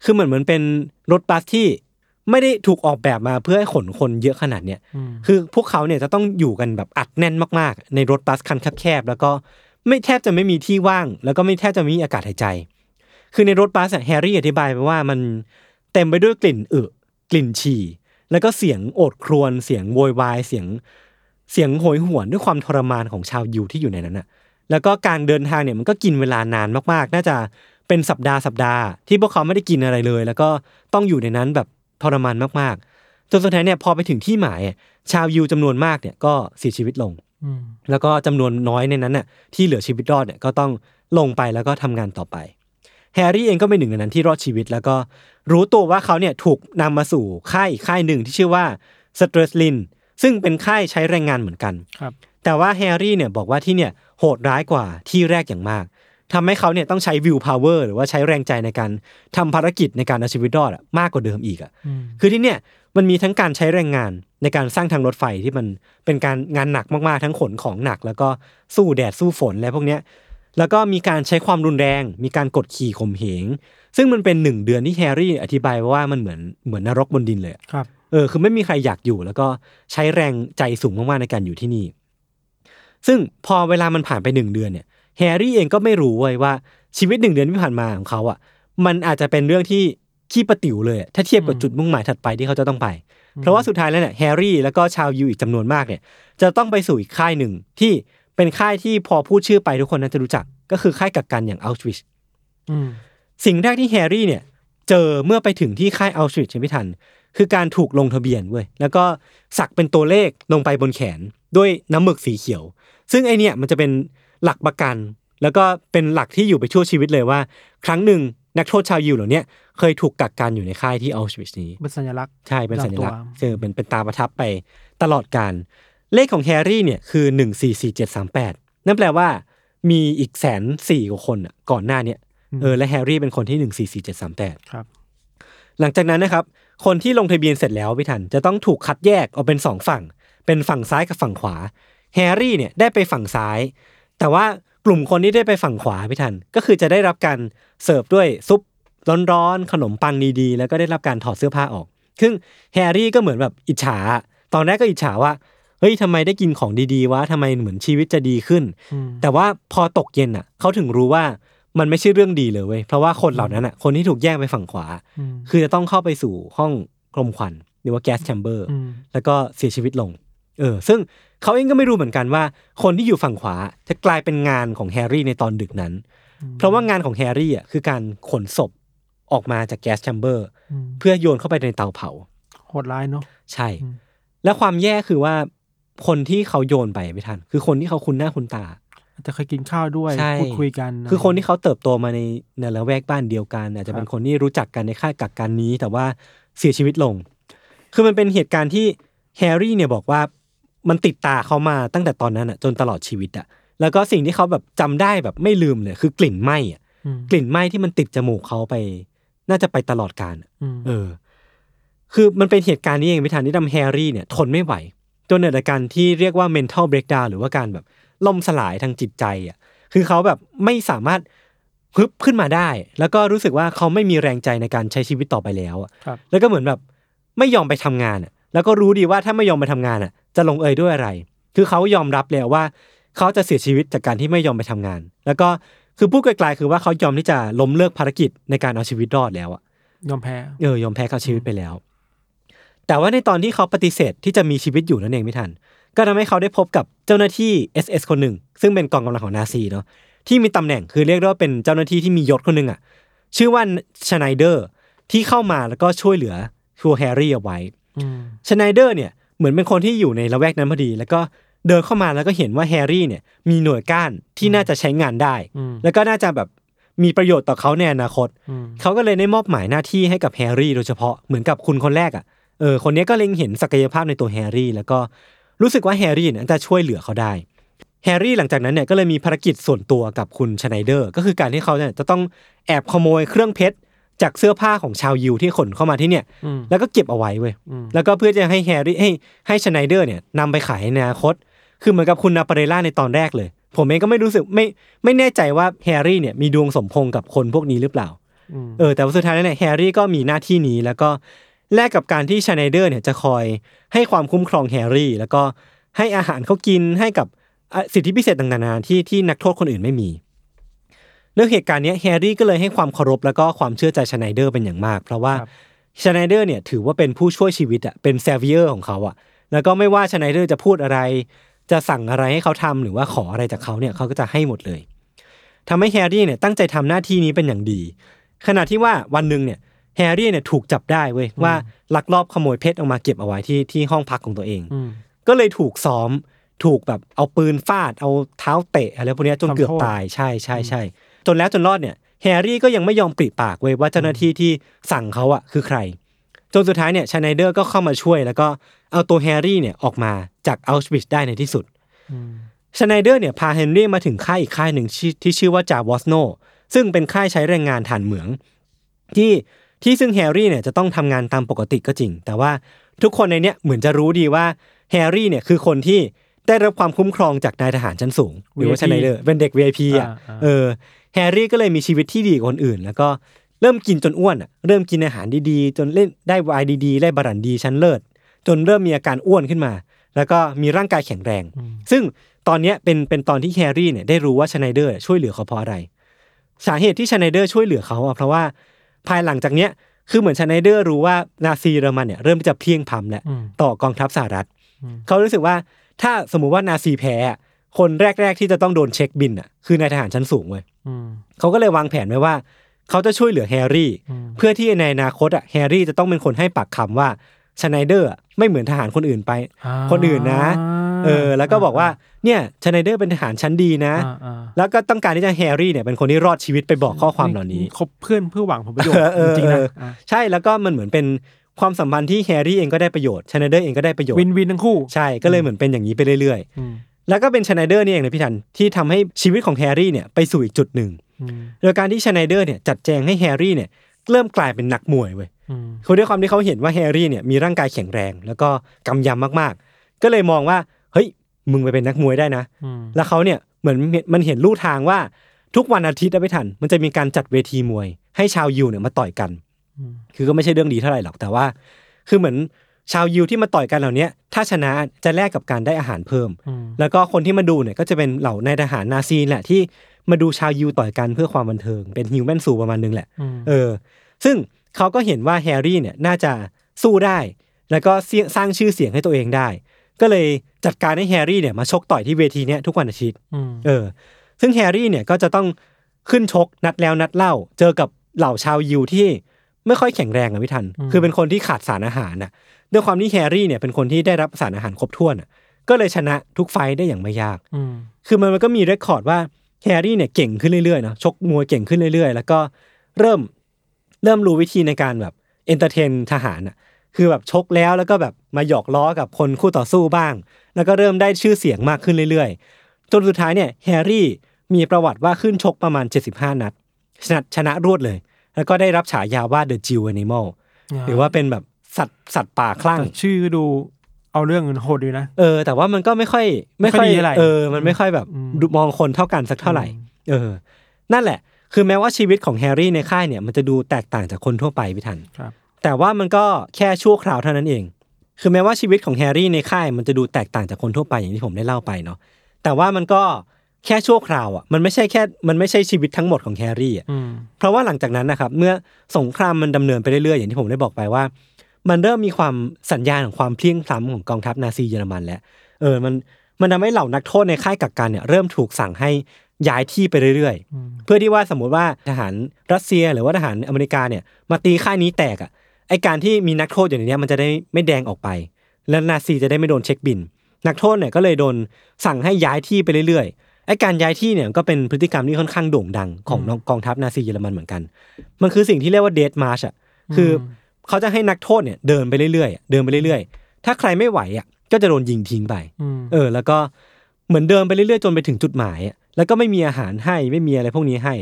คือเหมือนเหมือนเป็นรถบัสที่ไม่ได้ถูกออกแบบมาเพื่อให้ขนคนเยอะขนาดเนี้ยอืมคือพวกเขาเนี่ยจะต้องอยู่กันแบบอัดแน่นมากๆ ในรถบัสคันแคบๆแล้วก็ไม่แทบจะไม่มีที่ว่าง แล้วก็ไม่แทบจะไม่มีอากาศหายใจ คือในรถบัสอะแฮร์รี่อธิบายไปว่ามันเต็มไปด้วยกลิ่นอึกลิ่นฉี่แล้วก็เสียงโอดครวญเสียงโวยวายเสียงเสียงโหยหวนด้วยความทรมานของชาวยูที่อยู่ในนั้นน่ะ แล้วก็การเดินทางเนี่ยมันก็กินเวลานานมากๆ น่าจะ เป็นสัปดาห์สัปดาห์ที่พวกเขาไม่ได้กินอะไรเลย แล้วก็ต้องอยู่ในนั้นแบบทรมานมากๆจนสุดท้ายเนี่ยพอไปถึงที่หมายอะชาวยูจำนวนมากเนี่ยก็เสียชีวิตลงอืมแล้วก็จำนวนน้อยในนั้นน่ะที่เหลือชีวิตรอดเนี่ยก็ต้องลงไปแล้วก็ทำงานต่อไปแฮร์รี่เองก็เป็นหนึ่งในนั้นที่รอดชีวิต แล้วก็รู้ตัวว่าเขาเนี่ยถูกนำมาสู่ค่ายอีกค่ายหนึ่งที่ชื่อว่าสเตรสลินซึ่งเป็นค่ายใช้แรงงานเหมือนกันครับแต่ว่าแฮร์รี่เนี่ยบอกว่าที่เนี่ยโหดร้ายกว่าที่แรกอย่างมาก ทำให้เขาเนี่ยต้องใช้ willpower หรือว่าใช้แรงใจในการทำภารกิจในการเอาชีวิตรอดอะมากกว่าเดิมอีกอะอืมคือที่เนี่ยมันมีทั้งการใช้แรงงานในการสร้างทางรถไฟที่มันเป็นการงานหนักมากๆทั้งขนของหนัก แล้วก็สู้แดดสู้ฝนอะไรพวกเนี้ยแล้วก็มีการใช้ความรุนแรง มีการกดขี่ข่มเหง ซึ่งมันเป็นหนึ่งเดือนที่แฮร์รี่อธิบายว่ามันเหมือนเหมือนนรกบนดินเลยอะครับเออคือไม่มีใครอยากอยู่ แล้วก็ใช้แรงใจสูงมากๆในการอยู่ที่นี่ ซึ่งพอเวลามันผ่านไปหนึ่งเดือนเนี่ย แฮร์รี่เองก็ไม่รู้เว้ยว่าชีวิตหนึ่งเดือนที่ผ่านมาของเขาอะ มันอาจจะเป็นเรื่องที่ขี้ปะติ๋วเลยอะถ้าเทียบกับจุดมุ่งหมายถัดไปที่เขาจะต้องไป เพราะว่าสุดท้ายแล้วเนี่ยแฮร์รี่แล้วก็ชาวยิวอีกจำนวนมากเนี่ย จะต้องไปสู่อีกค่ายหนึ่งที่เป็นค่ายที่พอพูดชื่อไปทุกคนน่าจะรู้จัก ก็คือค่ายกักกันอย่างอัลชวิชอืมสิ่งแรกที่แฮร์รี่เนี่ย เจอเมื่อไปถึงที่ค่ายอัลชวิชไม่ทัน คือการถูกลงทะเบียนเว้ยแล้วก็สักเป็นตัวเลขลงไปบนแขนด้วยน้ำหมึกสีเขียว ซึ่งไอเนี่ยมันจะเป็น หลักประกัน แล้วก็เป็นหลักที่อยู่ไปชั่วชีวิตเลยว่า ครั้งหนึ่งนักโทษชาวยิวเหล่าเนี้ยเคยถูกกักกันอยู่ในค่ายที่อัลชวิชนี้เป็นสัญลักษณ์ใช่เป็นสัญลักษณ์ประจำตัวเจอเป็นเป็นตาประทับไปตลอดการเลขของแฮร์รี่เนี่ยคือหนึ่งสี่สี่เจ็ดสามแปดนั่นแปลว่า มีอีกแสนสี่กว่าคนอะก่อนหน้าเนี่ยเออและแฮร์รี่เป็นคนที่หนึ่งสี่สี่เจ็ดสามแปดครับ หลังจากนั้นนะครับ คนที่ลงทะเบียนเสร็จแล้วพี่ทันจะต้องถูกคัดแยกออกเป็นสองฝั่ง เป็นฝั่งซ้ายกับฝั่งขวา แฮร์รี่เนี่ยได้ไปฝั่งซ้าย แต่ว่ากลุ่มคนที่ได้ไปฝั่งขวาพี่ทัน ก็คือจะได้รับการเสิร์ฟด้วยซุปร้อนๆขนมปังดีๆ แล้วก็ได้รับการถอดเสื้อผ้าออกซึ่งแฮร์รี่ก็เหมือนแบบอิจฉา ตอนแรกก็อิจฉาว่าเฮ้ยทำไมได้กินของดีๆวะทำไมเหมือนชีวิตจะดีขึ้นอืมแต่ว่าพอตกเย็นอะเขาถึงรู้ว่ามันไม่ใช่เรื่องดีเลยเว้ยเพราะว่าคนเหล่านั้นอะคนที่ถูกแยกไปฝั่งขวาอืมคือจะต้องเข้าไปสู่ห้องกลมควันหรือว่า gas chamber อืมแล้วก็เสียชีวิตลง เออ ซึ่ง เขาเองก็ไม่รู้เหมือนกันว่า คนที่อยู่ฝั่งขวาจะกลายเป็นงานของแฮร์รี่ในตอนดึกนั้น เพราะว่างานของแฮร์รี่อะคือการขนศพออกมาจากแก๊สแชมเบอร์อืมเพื่อโยนเข้าไปในเตาเผาโหดร้ายเนาะใช่อืมและความแย่คือว่าคนที่เขาโยนไปไม่ทัน คือคนที่เขาคุ้นหน้าคุ้นตาอาจจะเคยกินข้าวด้วยใช่พูดคุยกัน คือคนที่เขาเติบโตมาในในละแวกบ้านเดียวกันอาจจะเป็นคนที่รู้จักกันในค่ายกักกันนี้ แต่ว่าเสียชีวิตลง คือมันเป็นเหตุการณ์ที่แฮร์รี่เนี่ยบอกว่า มันติดตาเขามาตั้งแต่ตอนนั้นอะจนตลอดชีวิตอะแล้วก็สิ่งที่เขาแบบจำได้แบบไม่ลืมเลยคือกลิ่นไหม้อะอืมกลิ่นไหม้ที่มันติดจมูกเขาไป น่าจะไปตลอดกาลอะอืมเออ คือมันเป็นเหตุการณ์นี้เองพิธานที่ทำแฮร์รี่เนี่ย ทนไม่ไหว จนเกิดอาการที่เรียกว่า mental breakdown หรือว่าการแบบล่มสลายทางจิตใจอะ คือเขาแบบไม่สามารถฮึบขึ้นมาได้ แล้วก็รู้สึกว่าเขาไม่มีแรงใจในการใช้ชีวิตต่อไปแล้วอะครับแล้วก็เหมือนแบบไม่ยอมไปทำงานอะ แล้วก็รู้ดีว่าถ้าไม่ยอมไปทำงานอะ จะลงเอยด้วยอะไร คือเขายอมรับแล้วว่า เขาจะเสียชีวิตจากการที่ไม่ยอมไปทำงาน แล้วก็คือพูดไกลๆคือว่าเขายอมที่จะล้มเลิกภารกิจในการเอาชีวิตรอดแล้วอะยอมแพ้เออยอมแพ้กับชีวิตไปแล้ว แต่ว่าในตอนที่เขาปฏิเสธที่จะมีชีวิตอยู่นั่นเองไม่ทัน ก็ทำให้เขาได้พบกับเจ้าหน้าที่ SS คนหนึ่ง ซึ่งเป็นกองกำลังของนาซีเนาะที่มีตำแหน่งคือเรียกได้ว่าเป็นเจ้าหน้าที่ที่มียศคนหนึ่งอะชื่อว่าชไนเดอร์ที่เข้ามาแล้วก็ช่วยเหลือทัวแฮร์รี่เอาไว้อืม ชไนเดอร์เนี่ยเหมือนเป็นคนที่อยู่ในละแวกนั้นพอดี แล้วก็เดินเข้ามาแล้วก็เห็นว่าแฮร์รี่เนี่ยมีหน่วยก้านที่น่าจะใช้งานได้อืมแล้วก็น่าจะแบบมีประโยชน์ต่อเขาในอนาคตอืมเขาก็เลยได้มอบหมายหน้าที่ให้กับแฮร์รี่โดยเฉพาะเหมือนกับคุณคนแรกอะเออคนนี้ก็เล็งเห็นศักยภาพในตัวแฮร์รี่ แล้วก็รู้สึกว่าแฮร์รี่เนี่ยจะช่วยเหลือเขาได้แฮร์รี่หลังจากนั้นเนี่ยก็เลยมีภารกิจส่วนตัวกับคุณชไนเดอร์ ก็คือการที่เขาเนี่ยจะต้องแอบขโมยเครื่องเพชร จากเสื้อผ้าของชาวยิวที่ขนเข้ามาที่เนี่ยอืมแล้วก็เก็บเอาไว้เว้ยอืมแล้วก็เพื่อจะให้แฮร์รี่ให้ให้ชไนเดอร์เนี่ยนำไปขายในอนาคต คือเหมือนกับคุณนาปาเรล่าในตอนแรกเลย ผมเองก็ไม่รู้สึกไม่ไม่แน่ใจว่าแฮร์รี่เนี่ยมีดวงสมพงศ์กับคนพวกนี้หรือเปล่าอืมเออแต่ว่าสุดท้ายแล้วเนี่ยแฮร์รี่ก็มีหน้าที่นี้แล้วก็แลกกับการที่ชไนเดอร์เนี่ยจะคอยให้ความคุ้มครองแฮร์รี่ แล้วก็ให้อาหารเขากินให้กับอะสิทธิพิเศษต่างๆนานาที่ที่นักโทษคนอื่นไม่มี เรื่องเหตุการณ์เนี้ยแฮร์รี่ก็เลยให้ความเคารพแล้วก็ความเชื่อใจชไนเดอร์เป็นอย่างมาก เพราะว่าครับชไนเดอร์เนี่ยถือว่าเป็นผู้ช่วยชีวิตอะเป็น saviour ของเขาอะแล้วก็ไม่ว่าชไนเดอร์จะพูดอะไร จะสั่งอะไรให้เขาทำหรือว่าขออะไรจากเขาเนี่ยเขาก็จะให้หมดเลยทำให้แฮร์รี่เนี่ยตั้งใจทำหน้าที่นี้เป็นอย่างดี ขณะที่ว่าวันหนึ่งเนี่ยแฮร์รี่เนี่ยถูกจับได้เว้ยว่าลักลอบขโมยเพชรออกมาเก็บเอาไว้ที่ที่ห้องพักของตัวเองอืมก็เลยถูกซ้อมถูกแบบเอาปืนฟาดเอาเท้าเตะอะไรพวกเนี้ยจนเกือบโดนทำโทษตายใช่ใช่ใช่ จนแล้วจนรอดเนี่ยแฮร์รี่ก็ยังไม่ยอมปริปากเว้ยว่าเจ้าหน้าที่ที่สั่งเขาอะคือใคร จนสุดท้ายเนี่ยชไนเดอร์ก็เข้ามาช่วยแล้วก็เอาตัวแฮร์รี่เนี่ยออกมาจากเอาชวิทซ์ได้ในที่สุดอืมชไนเดอร์เนี่ยพาแฮร์รี่มาถึงค่ายอีกค่ายหนึ่งที่ที่ชื่อว่ายาวอร์ซโนซึ่งเป็นค่ายใช้แรงงานถ่านเหมือง ที่ที่ซึ่งแฮร์รี่เนี่ยจะต้องทำงานตามปกติก็จริง แต่ว่าทุกคนในเนี้ยเหมือนจะรู้ดีว่าแฮร์รี่เนี่ยคือคนที่ได้รับความคุ้มครองจากนายทหารชั้นสูง หรือว่า VIP ชไนเดอร์เป็นเด็ก VIP อะอ่าๆเออ แฮร์รี่ก็เลยมีชีวิตที่ดีกว่าคนอื่น แล้วก็เริ่มกินจนอ้วนอะเริ่มกินอาหารดีๆ จนเล่นได้ไวน์ดีๆ ได้บรั่นดีชั้นเลิศ จนเริ่มมีอาการอ้วนขึ้นมา แล้วก็มีร่างกายแข็งแรง ซึ่งตอนเนี้ยเป็นเป็นตอนที่แฮร์รี่เนี่ยได้รู้ว่าชไนเดอร์ช่วยเหลือเขาเพราะอะไร สาเหตุที่ชไนเดอร์ช่วยเหลือเขาอะเพราะว่าภายหลังจากเนี้ยคือเหมือนชไนเดอร์รู้ว่านาซีเยอรมันเนี่ยเริ่มที่จะเพลี่ยงพล้ำแล้วอืมต่อกองทัพสหรัฐอืมเขารู้สึกว่าถ้าสมมุติว่านาซีแพ้อะคนแรก ๆ ที่จะต้องโดนเช็คบิลอะคือนายทหารชั้นสูงเว้ยอืม เขาก็เลยวางแผนไว้ว่า เขาจะช่วยเหลือแฮร์รี่อืมเพื่อที่ในอนาคตอะแฮร์รี่จะต้องเป็นคนให้ปากคำว่าชไนเดอร์อะไม่เหมือนทหารคนอื่นไปอ่าคนอื่นนะ เออ แล้วก็บอกว่า เนี่ยชไนเดอร์เป็นทหารชั้นดีนะอ่าอ่าแล้วก็ต้องการที่จะแฮร์รี่เนี่ยเป็นคนที่รอดชีวิตไปบอกข้อความเหล่านี้ คบเพื่อนเพื่อหวังผลประโยชน์เออเออจริงๆนะเอออ่ใช่ แล้วก็มันเหมือนเป็นความสัมพันธ์ที่แฮร์รี่เองก็ได้ประโยชน์ชไนเดอร์เองก็ได้ประโยชน์ win-win ทั้งคู่ ใช่ ก็เลยเหมือนเป็นอย่างนี้ไปเรื่อยอืมๆ แล้วก็เป็นชไนเดอร์นี่เองนะพี่ทันที่ทำให้ชีวิตของแฮร์รี่เนี่ยไปสู่อีกจุดหนึ่งอืมโดยการที่ชไนเดอร์เนี่ยจัดแจงให้แฮร์รี่เนี่ยเริ่มกลายเป็นนักมวยเว้ยอืมคือด้วยความที่เขาเห็นว่าแฮร์รี่เนี่ยมีร่างกายแข็งแรง แล้วก็กำยำมากๆ ก็เลยมองว่าเฮ้ยมึงไปเป็นนักมวยได้นะอืมแล้วเขาเนี่ยเหมือนมันเห็นลู่ทางว่าทุกวันอาทิตย์นะพี่ทันมันจะมีการจัดเวทีมวย ให้ชาวยิวเนี่ยมาต่อยกันอืมคือก็ไม่ใช่เรื่องดีเท่าไหร่หรอกแต่ว่า คือเหมือน ชาวยิวที่มาต่อยกันเหล่าเนี้ยถ้าชนะจะแลกกับการได้อาหารเพิ่มอืมแล้วก็คนที่มาดูเนี่ยก็จะเป็นเหล่านายทหารนาซีแหละที่มาดูชาวยิวต่อยกันเพื่อความบันเทิง เป็น human zoo ประมาณนึงแหละอืมเออ ซึ่งเขาก็เห็นว่าแฮร์รี่เนี่ยน่าจะสู้ได้ แล้วก็เสี่ยงสร้างชื่อเสียงให้ตัวเองได้ ก็เลยจัดการให้แฮร์รี่เนี่ยมาชกต่อยที่เวทีเนี้ยทุกวันอาทิตย์อืมเออ ซึ่งแฮร์รี่เนี่ยก็จะต้องขึ้นชกนัดแล้วนัดเล่า เจอกับเหล่าชาวยิวที่ไม่ค่อยแข็งแรงอะพี่ทัน คือเป็นคนที่ขาดสารอาหารน่ะ ด้วยความที่แฮร์รี่เนี่ยเป็นคนที่ได้รับสารอาหารครบถ้วนอะก็เลยชนะทุกไฟต์ได้อย่างไม่ยากอืมคือมันมันก็มี record ว่าแฮร์รี่เนี่ยเก่งขึ้นเรื่อยๆเนาะชกมวยเก่งขึ้นเรื่อยๆ แล้วก็เริ่มเริ่มรู้วิธีในการแบบ entertain ทหารอะคือแบบชกแล้วแล้วก็แบบมาหยอกล้อกับคนคู่ต่อสู้บ้าง แล้วก็เริ่มได้ชื่อเสียงมากขึ้นเรื่อยๆ จนสุดท้ายเนี่ยแฮร์รี่มีประวัติว่าขึ้นชกประมาณ 75 นัดชนะชนะรวดเลย แล้วก็ได้รับฉายาว่า The Jill Animal หรือว่าเป็นแบบ สัตว์สัตว์ป่าคลั่งแต่ชื่อดูเอาเรื่องเงินโหดดีนะ เออ แต่ว่ามันก็ไม่ค่อย ไม่ค่อยไม่ค่อยดีเท่าไหร่เออ มันไม่ค่อยแบบอืมดูมองคนเท่ากันสักเท่าไหร่ เออ นั่นแหละ คือแม้ว่าชีวิตของแฮร์รี่ในค่ายเนี่ยมันจะดูแตกต่างจากคนทั่วไปพี่ทันครับ แต่ว่ามันก็แค่ชั่วคราวเท่านั้นเอง คือแม้ว่าชีวิตของแฮร์รี่ในค่ายมันจะดูแตกต่างจากคนทั่วไปอย่างที่ผมได้เล่าไปเนาะ แต่ว่ามันก็แค่ชั่วคราวอะมันไม่ใช่แค่มันไม่ใช่ชีวิตทั้งหมดของแฮร์รี่อะอืมเพราะว่าหลังจากนั้นนะครับเมื่อสงครามมันดำเนินไปเรื่อยๆอย่างที่ผมได้บอกไปว่า มันเริ่มมีความสัญญาณของความเพลี่ยงพล้ำของกองทัพนาซีเยอรมันแล้วเออมันมันทำให้เหล่านักโทษในค่ายกักกันเนี่ยเริ่มถูกสั่งให้ย้ายที่ไปเรื่อยๆ เพื่อที่ว่าสมมติว่าทหารรัสเซียหรือว่าทหารอเมริกาเนี่ยมาตีค่ายนี้แตกอะไอการที่มีนักโทษอยู่ในเนี้ยมันจะได้ไม่แดงออกไป แล้วนาซีจะได้ไม่โดนเช็คบิล นักโทษเนี่ยก็เลยโดนสั่งให้ย้ายที่ไปเรื่อยๆไอการย้ายที่เนี่ยก็เป็นพฤติกรรมที่ค่อนข้างโด่งดังของกองทัพนาซีเยอรมันเหมือนกัน มันคือสิ่งที่เรียกว่าเด d มาร์ชอะคืออ เขาจะให้นักโทษเนี่ยเดินไปเรื่อยๆอะเดินไปเรื่อยๆ ถ้าใครไม่ไหวอะก็จะโดนยิงทิ้งไปอืมเออ แล้วก็เหมือนเดินไปเรื่อยๆจนไปถึงจุดหมายอะแล้วก็ไม่มีอาหารให้ไม่มีอะไรพวกนี้ให้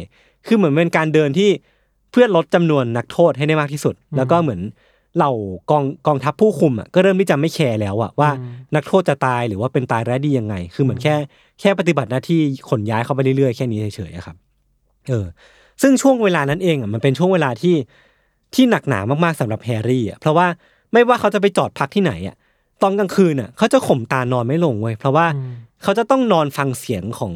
คือเหมือนเป็นการเดินที่เพื่อลดจำนวนนักโทษให้ได้มากที่สุด แล้วก็เหมือนเหล่ากองกองทัพผู้คุมอะก็เริ่มที่จะไม่แคร์แล้วอะว่านักโทษจะตายหรือว่าเป็นตายร้ายดียังไง คือเหมือนแค่แค่ปฏิบัติหน้าที่ขนย้ายเข้าไปเรื่อยๆแค่นี้เฉยๆอะครับ เออ ซึ่งช่วงเวลานั้นเองอะมันเป็นช่วงเวลาที่ ที่หนักหนามากๆสำหรับแฮร์รี่อะเพราะว่าไม่ว่าเขาจะไปจอดพักที่ไหนอะตอนกลางคืนอะเขาจะข่มตานอนไม่ลงเว้ยเพราะว่าเขาจะต้องนอนฟังเสียงของ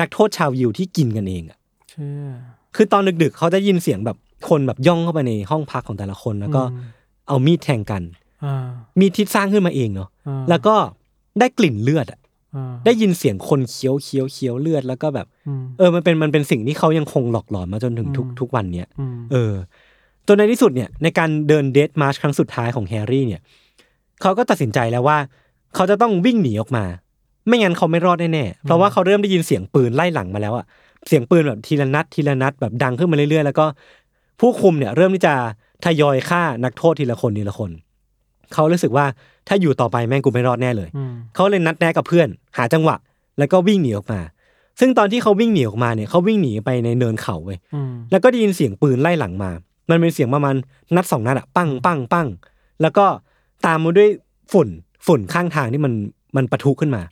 นักโทษชาวยิวที่กินกันเองอะเชื่อคือตอนดึกๆ เขาจะยินเสียงแบบคนแบบย่องเข้าไปในห้องพักของแต่ละคนแล้วก็อืมเอามีดแทงกันอ่ามีดที่สร้างขึ้นมาเองเนาะอ่าแล้วก็ได้กลิ่นเลือดอะอ่าได้ยินเสียงคนเคี้ยวเคี้ยวเคี้ยวเลือดแล้วก็แบบอืมเออมันเป็นมันเป็นสิ่งที่เขายังคงหลอกหลอนมาจนถึงทุกอืมทุกวันเนี้ยอืมเออ จนในที่สุดเนี่ยในการเดิน death march ครั้งสุดท้ายของแฮร์รี่เนี่ยเขาก็ตัดสินใจแล้วว่า เขาจะต้องวิ่งหนีออกมา ไม่งั้นเขาไม่รอดแน่ๆเพราะว่าเขาเริ่มได้ยินเสียงปืนไล่หลังมาแล้วอะเสียงปืนแบบทีละนัดทีละนัดแบบดังขึ้นมาเรื่อยๆ แล้วก็ผู้คุมเนี่ยเริ่มที่จะทยอยฆ่านักโทษทีละคนทีละคน เขารู้สึกว่าถ้าอยู่ต่อไปแม่งกูไม่รอดแน่เลยอืมเขาเลยนัดแนะกับเพื่อน หาจังหวะ แล้วก็วิ่งหนีออกมา ซึ่งตอนที่เขาวิ่งหนีออกมาเนี่ยเขาวิ่งหนีไปในเนินเขาเว้ยอืมแล้วก็ได้ยินเสียงปืนไล่หลังมา มันเป็นเสียงประมาณนัดสองนัดอะปั้งปั้งปั้งแล้วก็ตามมาด้วยฝุ่นฝุ่นข้างทางที่มันมันปะทุขึ้นมา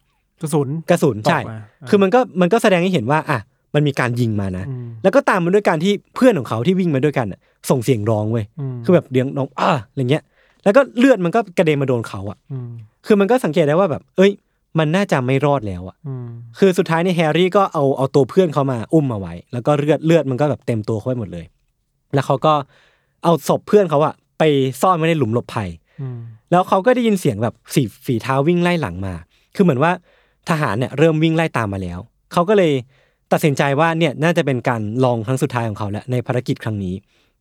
กระสุนกระสุนใช่ตกมาอ่าคือมันก็มันก็แสดงให้เห็นว่าอะมันมีการยิงมานะอืมแล้วก็ตามมาด้วยการที่เพื่อนของเขาที่วิ่งมาด้วยกันอะส่งเสียงร้องเว้ยอืมคือแบบเดียงร้องอะอะไรเงี้ย แล้วก็เลือดมันก็กระเด็นมาโดนเขาอะอืมคือมันก็สังเกตได้ว่าแบบ เอ้ย มันน่าจะไม่รอดแล้วอะอืมคือสุดท้ายเนี่ยแฮร์รี่ก็เอาเอาตัวเพื่อนเขามาอุ้มมาไว้ แล้วก็เลือดเลือดมันก็แบบเต็มตัวเขาไปหมดเลย แล้วเขาก็เอาศพเพื่อนเขาอะไปซ่อนไว้ในหลุมหลบภัยอืมแล้วเขาก็ได้ยินเสียงแบบสีฝีเท้าวิ่งไล่หลังมา คือเหมือนว่าทหารเนี่ยเริ่มวิ่งไล่ตามมาแล้ว เขาก็เลยตัดสินใจว่าเนี่ยน่าจะเป็นการลองครั้งสุดท้ายของเขาแล้วในภารกิจครั้งนี้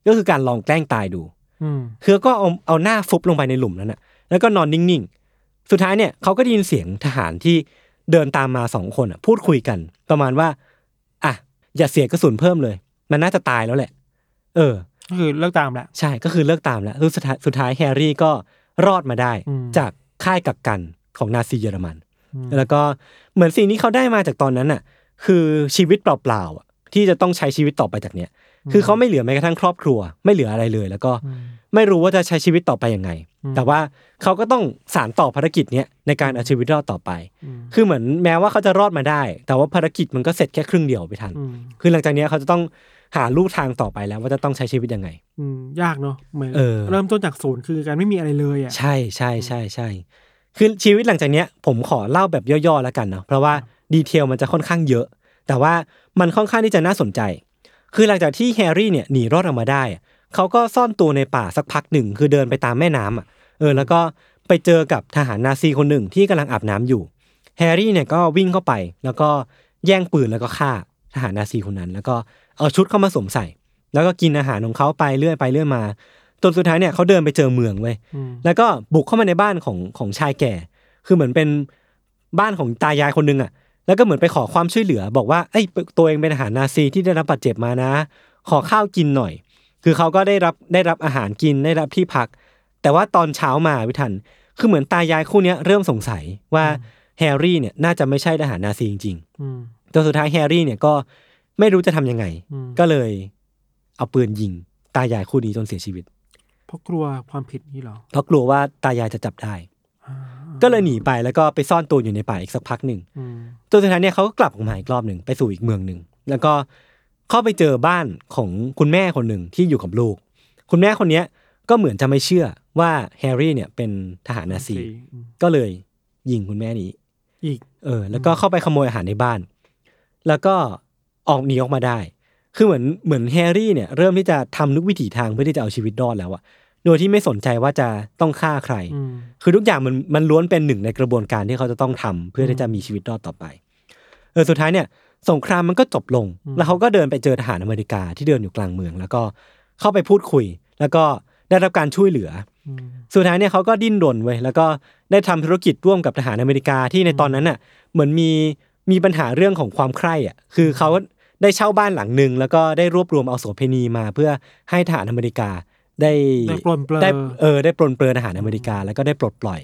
ก็คือการลองแกล้งตายดูอืมคือก็เอาเอาหน้าฟุบลงไปในหลุมนั้นน่ะแล้วก็นอนนิ่งๆ สุดท้ายเนี่ยเขาก็ได้ยินเสียงทหารที่เดินตามมาสองคนอะพูดคุยกัน ประมาณว่าอะอย่าเสียกระสุนเพิ่มเลย มันน่าจะตายแล้วแหละ เออ ก็คือเลิกตามแหละ ใช่ก็คือเลิกตามแล้วสุดท้ายสุดท้ายแฮร์รี่ก็รอดมาได้อืม จากค่ายกักกันของนาซีเยอรมันอืมแล้วก็เหมือนสิ่งที่เขาได้มาจากตอนนั้นน่ะ คือชีวิตเปล่าๆอะที่จะต้องใช้ชีวิตต่อไปจากเนี้ยคือเขาไม่เหลือแม้กระทั่งครอบครัว ไม่เหลืออะไรเลย แล้วก็ไม่รู้ว่าจะใช้ชีวิตต่อไปยังไง แต่ว่าเขาก็ต้องสานต่อภารกิจเนี้ยในการเอาชีวิตรอดต่อไป คือเหมือนแม้ว่าเขาจะรอดมาได้ แต่ว่าภารกิจมันก็เสร็จแค่ครึ่งเดียวไปทัน อืม คือหลังจากเนี้ยเขาจะต้อง หาลู่ทางต่อไปแล้วว่าจะต้องใช้ชีวิตยังไง อืมยากเนาะเหมือนเออ เริ่มต้นจากศูนย์คือการไม่มีอะไรเลยอะใช่ใช่ใช่ใช่คือชีวิตหลังจากเนี้ย ผมขอเล่าแบบย่อๆแล้วกันเนาะเพราะว่าดีเทลมันจะค่อนข้างเยอะ แต่ว่ามันค่อนข้างที่จะน่าสนใจ คือหลังจากที่แฮร์รี่เนี่ยหนีรอดออกมาได้อะเขาก็ซ่อนตัวในป่าสักพักหนึ่งคือเดินไปตามแม่น้ำอะเออแล้วก็ไปเจอกับทหารนาซีคนหนึ่งที่กำลังอาบน้ำอยู่ แฮร์รี่เนี่ยก็วิ่งเข้าไป แล้วก็แย่งปืนแล้วก็ฆ่าทหารนาซีคนนั้น แล้วก็ เอาชุดเข้ามาสวมใส่ แล้วก็กินอาหารของเขาไปเรื่อยไปเรื่อยมาจนสุดท้ายเนี่ยเขาเดินไปเจอเมืองเว้ยอืมแล้วก็บุกเข้ามาในบ้านของของชายแก่ คือเหมือนเป็นบ้านของตายายคนหนึงอะ แล้วก็เหมือนไปขอความช่วยเหลือ บอกว่าเอ้ยตัวเองเป็นทหารนาซีที่ได้รับบาดเจ็บมานะ ขอข้าวกินหน่อย คือเขาก็ได้รับได้รับอาหารกินได้รับที่พัก แต่ว่าตอนเช้ามาวิทัน คือเหมือนตายายคู่เนี้ยเริ่มสงสัยว่าแฮร์รี่เนี่ยน่าจะไม่ใช่ทหารนาซีจริงอืมๆจนสุดท้ายแฮร์รี่เนี่ยก็ ไม่รู้จะทำยังไงอืมก็เลย เอาปืนยิง ตายายคู่นี้จนเสียชีวิต เพราะกลัวความผิดนี่เหรอ เพราะกลัวว่าตายายจะจับได้อ่าก็เลยหนีไปแล้วก็ไปซ่อนตัวอยู่ในป่าอีกสักพักหนึ่งอืมจนสุดท้ายเนี่ยเขาก็กลับออกมาอีกรอบหนึ่งไปสู่อีกเมืองหนึ่งแล้วก็เข้าไปเจอบ้านของคุณแม่คนหนึ่งที่อยู่กับลูก คุณแม่คนเนี้ยก็เหมือนจะไม่เชื่อว่าแฮร์รี่เนี่ยเป็นทหารนาซีอืมก็เลยยิงคุณแม่นี้ อีก เออ แล้วก็เข้าไปขโมยอาหารในบ้าน แล้วก็ ออกหนีออกมาได้ คือเหมือนเหมือนแฮร์รี่เนี่ยเริ่มที่จะทำทุกวิถีทางเพื่อที่จะเอาชีวิตรอดแล้วอะโดยที่ไม่สนใจว่าจะต้องฆ่าใครอืมคือทุกอย่างมันมันล้วนเป็นหนึ่งในกระบวนการที่เขาจะต้องทำเพื่อที่จะมีชีวิตรอดต่อไป เออสุดท้ายเนี่ย สงครามมันก็จบลง แล้วเขาก็เดินไปเจอทหารอเมริกาที่เดินอยู่กลางเมือง แล้วก็เข้าไปพูดคุย แล้วก็ได้รับการช่วยเหลืออืมสุดท้ายเนี่ยเขาก็ดิ้นรนเว้ยแล้วก็ได้ทำธุรกิจร่วมกับทหารอเมริกาที่ในตอนนั้นน่ะ เหมือนมี มีปัญหาเรื่องของความใคร่อะคือเขาได้เช่าบ้านหลังหนึ่งแล้วก็ได้รวบรวมเอาโสเภณีมา เพื่อให้ทหารอเมริกาได้ได้ปลนเปลือได้เออได้ปลนเปลือทหารอเมริกาแล้วก็ได้ปลดปล่อย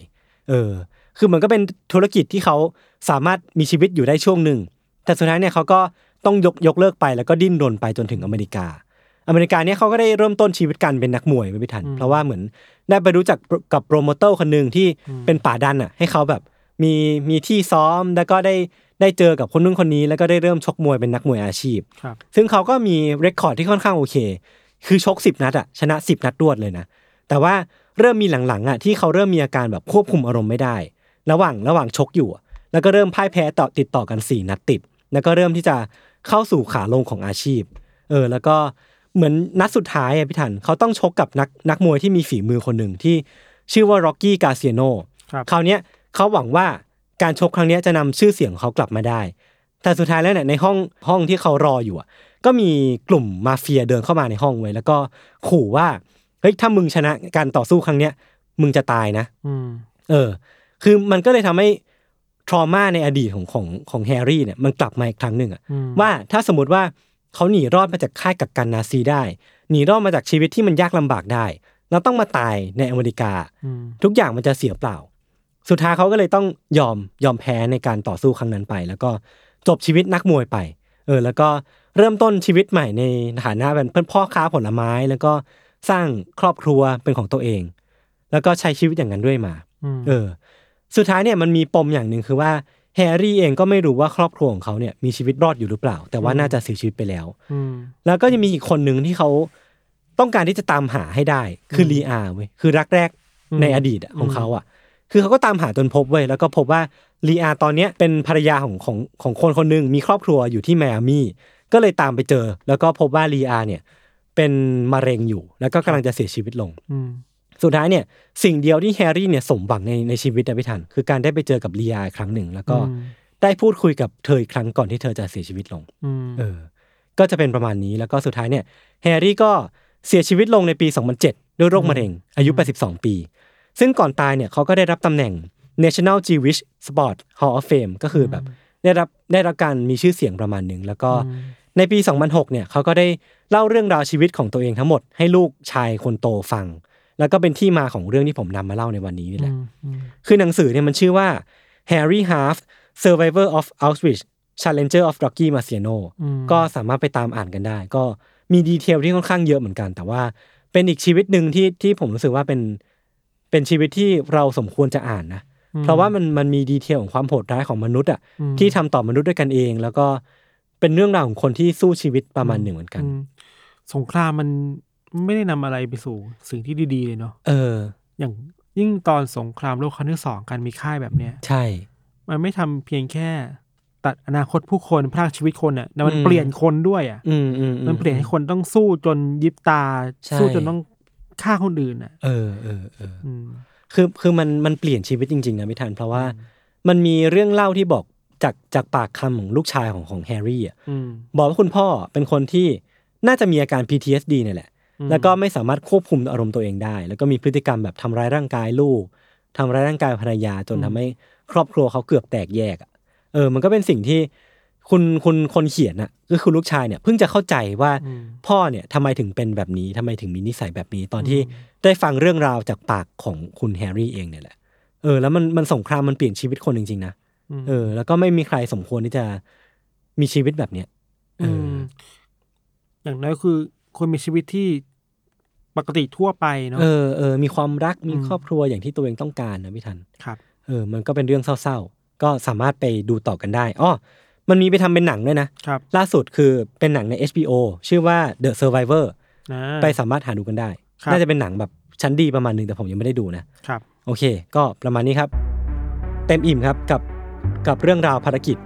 เออ คือมันก็เป็นธุรกิจที่เขาสามารถมีชีวิตอยู่ได้ช่วงหนึ่ง แต่สุดท้ายเนี่ยเขาก็ต้องยกยกเลิกไปแล้วก็ดิ้นรนไปจนถึงอเมริกา อเมริกาเนี่ยเขาก็ได้เริ่มต้นชีวิตการเป็นนักมวยเหมือนกัน เพราะว่าเหมือนได้ไปรู้จักกับโปรโมเตอร์คนหนึ่งที่เป็นผลักดันอะให้เขาแบบมีมีที่ซ้อมแล้วก็ได้ ได้เจอกับคนนู้นคนนี้แล้วก็ได้เริ่มชกมวยเป็นนักมวยอาชีพครับซึ่งเขาก็มี record ที่ค่อนข้างโอเค คือชกสิบนัดอะชนะสิบนัดรวดเลยนะ แต่ว่าเริ่มมีหลังๆอะที่เขาเริ่มมีอาการแบบควบคุมอารมณ์ไม่ได้ ระหว่างระหว่างชกอยู่อะแล้วก็เริ่มพ่ายแพ้ต่อติดต่อกันสี่นัดติด แล้วก็เริ่มที่จะเข้าสู่ขาลงของอาชีพ เออ แล้วก็เหมือนนัดสุดท้ายอะพี่ทันเขาต้องชกกับนักนักมวยที่มีฝีมือคนหนึ่งที่ชื่อว่าร็อกกี้กาเซียโนครับคราวเนี้ยเขาหวังว่า การชกครั้งเนี้ยจะนำชื่อเสียงของเขากลับมาได้ แต่สุดท้ายแล้วเนี่ยในห้องห้องที่เขารออยู่อะก็มีกลุ่มมาเฟียเดินเข้ามาในห้องไว้แล้วก็ขู่ว่าเฮ้ยถ้ามึงชนะการต่อสู้ครั้งเนี้ยมึงจะตายนะอืมเออ คือมันก็เลยทำให้ทรมาในอดีตของของของแฮร์รี่เนี่ยมันกลับมาอีกครั้งหนึ่งอะอืมว่าถ้าสมมติว่าเขาหนีรอดมาจากค่ายกักกันนาซีได้ หนีรอดมาจากชีวิตที่มันยากลำบากได้แล้วต้องมาตายในอเมริกาอืมทุกอย่างมันจะเสียเปล่า สุดท้ายเขาก็เลยต้องยอมยอมแพ้ในการต่อสู้ครั้งนั้นไป แล้วก็จบชีวิตนักมวยไปเออแล้วก็เริ่มต้นชีวิตใหม่ในฐานะเป็นเพื่อนพ่อค้าผลไม้ แล้วก็สร้างครอบครัวเป็นของตัวเอง แล้วก็ใช้ชีวิตอย่างนั้นด้วยมาอืมเออ สุดท้ายเนี่ยมันมีปมอย่างหนึ่งคือว่าแฮร์รี่เองก็ไม่รู้ว่าครอบครัวของเขาเนี่ยมีชีวิตรอดอยู่หรือเปล่า แต่ว่าน่าจะเสียชีวิตไปแล้วอืมแล้วก็จะมีอีกคนหนึ่งที่เขาต้องการที่จะตามหาให้ได้ คือลีอาเว้ยคือรักแรกอืมในอดีตอะของเขาอะ คือเขาก็ตามหาจนพบเว้ยแล้วก็พบว่าลีอาตอนเนี้ยเป็นภรรยาของของของคนคนหนึ่งมีครอบครัวอยู่ที่แมอามี่ก็เลยตามไปเจอ แล้วก็พบว่าลีอาเนี่ยเป็นมะเร็งอยู่ แล้วก็กำลังจะเสียชีวิตลงอืมสุดท้ายเนี่ยสิ่งเดียวที่แฮร์รี่เนี่ยสมหวังในในชีวิตนะพี่ทันคือการได้ไปเจอกับลีอาอีกครั้งหนึ่ง แล้วก็อืมได้พูดคุยกับเธออีกครั้งก่อนที่เธอจะเสียชีวิตลงอืมเออ ก็จะเป็นประมาณนี้แล้วก็สุดท้ายเนี่ยแฮร์รี่ก็เสียชีวิตลงในปี 2007 ด้วยโรคมะเร็ง อายุ 82 ปี ซึ่งก่อนตายเนี่ยเขาก็ได้รับตำแหน่ง National Jewish Sport Hall of Fame ก็คือแบบได้รับได้รับการมีชื่อเสียงประมาณหนึ่งแล้วก็ในปี 2006เนี่ยเขาก็ได้เล่าเรื่องราวชีวิตของตัวเองทั้งหมดให้ลูกชายคนโตฟัง แล้วก็เป็นที่มาของเรื่องที่ผมนำมาเล่าในวันนี้นี่แหละอืมคือหนังสือเนี่ยมันชื่อว่า Harry Half Survivor of Auschwitz Challenger of Rocky Marciano อืมก็สามารถไปตามอ่านกันได้ ก็มี detail ที่ค่อนข้างเยอะเหมือนกัน แต่ว่าเป็นอีกชีวิตหนึ่งที่ที่ผมรู้สึกว่าเป็น เป็นชีวิตที่เราสมควรจะอ่านนะ เพราะว่ามันมันมี detail ของความโหดร้ายของมนุษย์อะอืมที่ทำต่อมนุษย์ด้วยกันเอง แล้วก็เป็นเรื่องราวของคนที่สู้ชีวิตประมาณหนึ่งเหมือนกันอืมสงครามมันไม่ได้นำอะไรไปสู่สิ่งที่ดี ๆ เลยเนาะเออ อย่างยิ่งตอนสงครามโลกครั้งที่สองการมีค่ายแบบเนี้ยใช่ มันไม่ทำเพียงแค่ตัดอนาคตผู้คนพรากชีวิตคนอะแต่มันอืมเปลี่ยนคนด้วยอะอืมอืมอืมันเปลี่ยนให้คนต้องสู้จนยิบตาใช่สู้จนต้อง ฆ่าคนอื่นอะ เออเออเอออืมคือคือมันมันเปลี่ยนชีวิตจริงๆนะพี่ทันเพราะว่ามันมีเรื่องเล่าที่บอกจากจากปากคำของลูกชายของของแฮร์รี่อะอืมบอกว่าคุณพ่อเป็นคนที่น่าจะมีอาการ PTSD เนี่ยแหละอืมแล้วก็ไม่สามารถควบคุมอารมณ์ตัวเองได้ แล้วก็มีพฤติกรรมแบบทำร้ายร่างกายลูกทำร้ายร่างกายภรรยาจนทำให้ครอบครัวเขาเกือบแตกแยกอะเออ มันก็เป็นสิ่งที่ คุณคุณคนเขียนน่ะก็คือลูกชายเนี่ยเพิ่งจะเข้าใจว่าอืมพ่อเนี่ยทำไมถึงเป็นแบบนี้ทำไมถึงมีนิสัยแบบนี้ตอนที่ได้ฟังเรื่องราวจากปากของคุณแฮร์รี่เองเนี่ยแหละเออแล้วมันมันสงครามมันเปลี่ยนชีวิตคนจริงๆนะอืมเออ แล้วก็ไม่มีใครสมควรที่จะมีชีวิตแบบเนี้ยเอออมอย่างน้อยคือคนมีชีวิตที่ปกติทั่วไปเนาะเออเออมีความรักมีอืมครอบครัวอย่างที่ตัวเองต้องการนะพี่ทันครับ เออ มันก็เป็นเรื่องเศร้าๆ ก็สามารถไปดูต่อกันได้อ้อ มันมีไปทำเป็นหนังด้วยนะครับล่าสุดคือเป็นหนังใน HBO ชื่อว่า The Survivor นะไปสามารถหาดูกันได้ครับน่าจะเป็นหนังแบบชั้นดีประมาณหนึ่งแต่ผมยังไม่ได้ดูนะครับโอเค ก็ประมาณนี้ครับ เต็มอิ่มครับกับกับเรื่องราวภารกิจ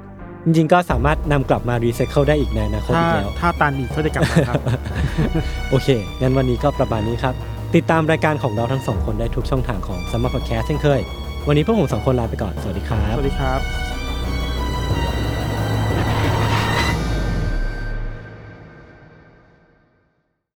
จริงๆก็สามารถนำกลับมารีไซเคิลได้อีกในอนาคตถ้าอีกแล้วถ้าตันอีกก็จะกลับมาครับ โอเคงั้นวันนี้ก็ประมาณนี้ครับ ติดตามรายการของเราทั้งสองคนได้ทุกช่องทางของสมัครพอดแคสต์เช่นเคย วันนี้พวกผมสองคนลาไปก่อนสวัสดีครับสวัสดีครับ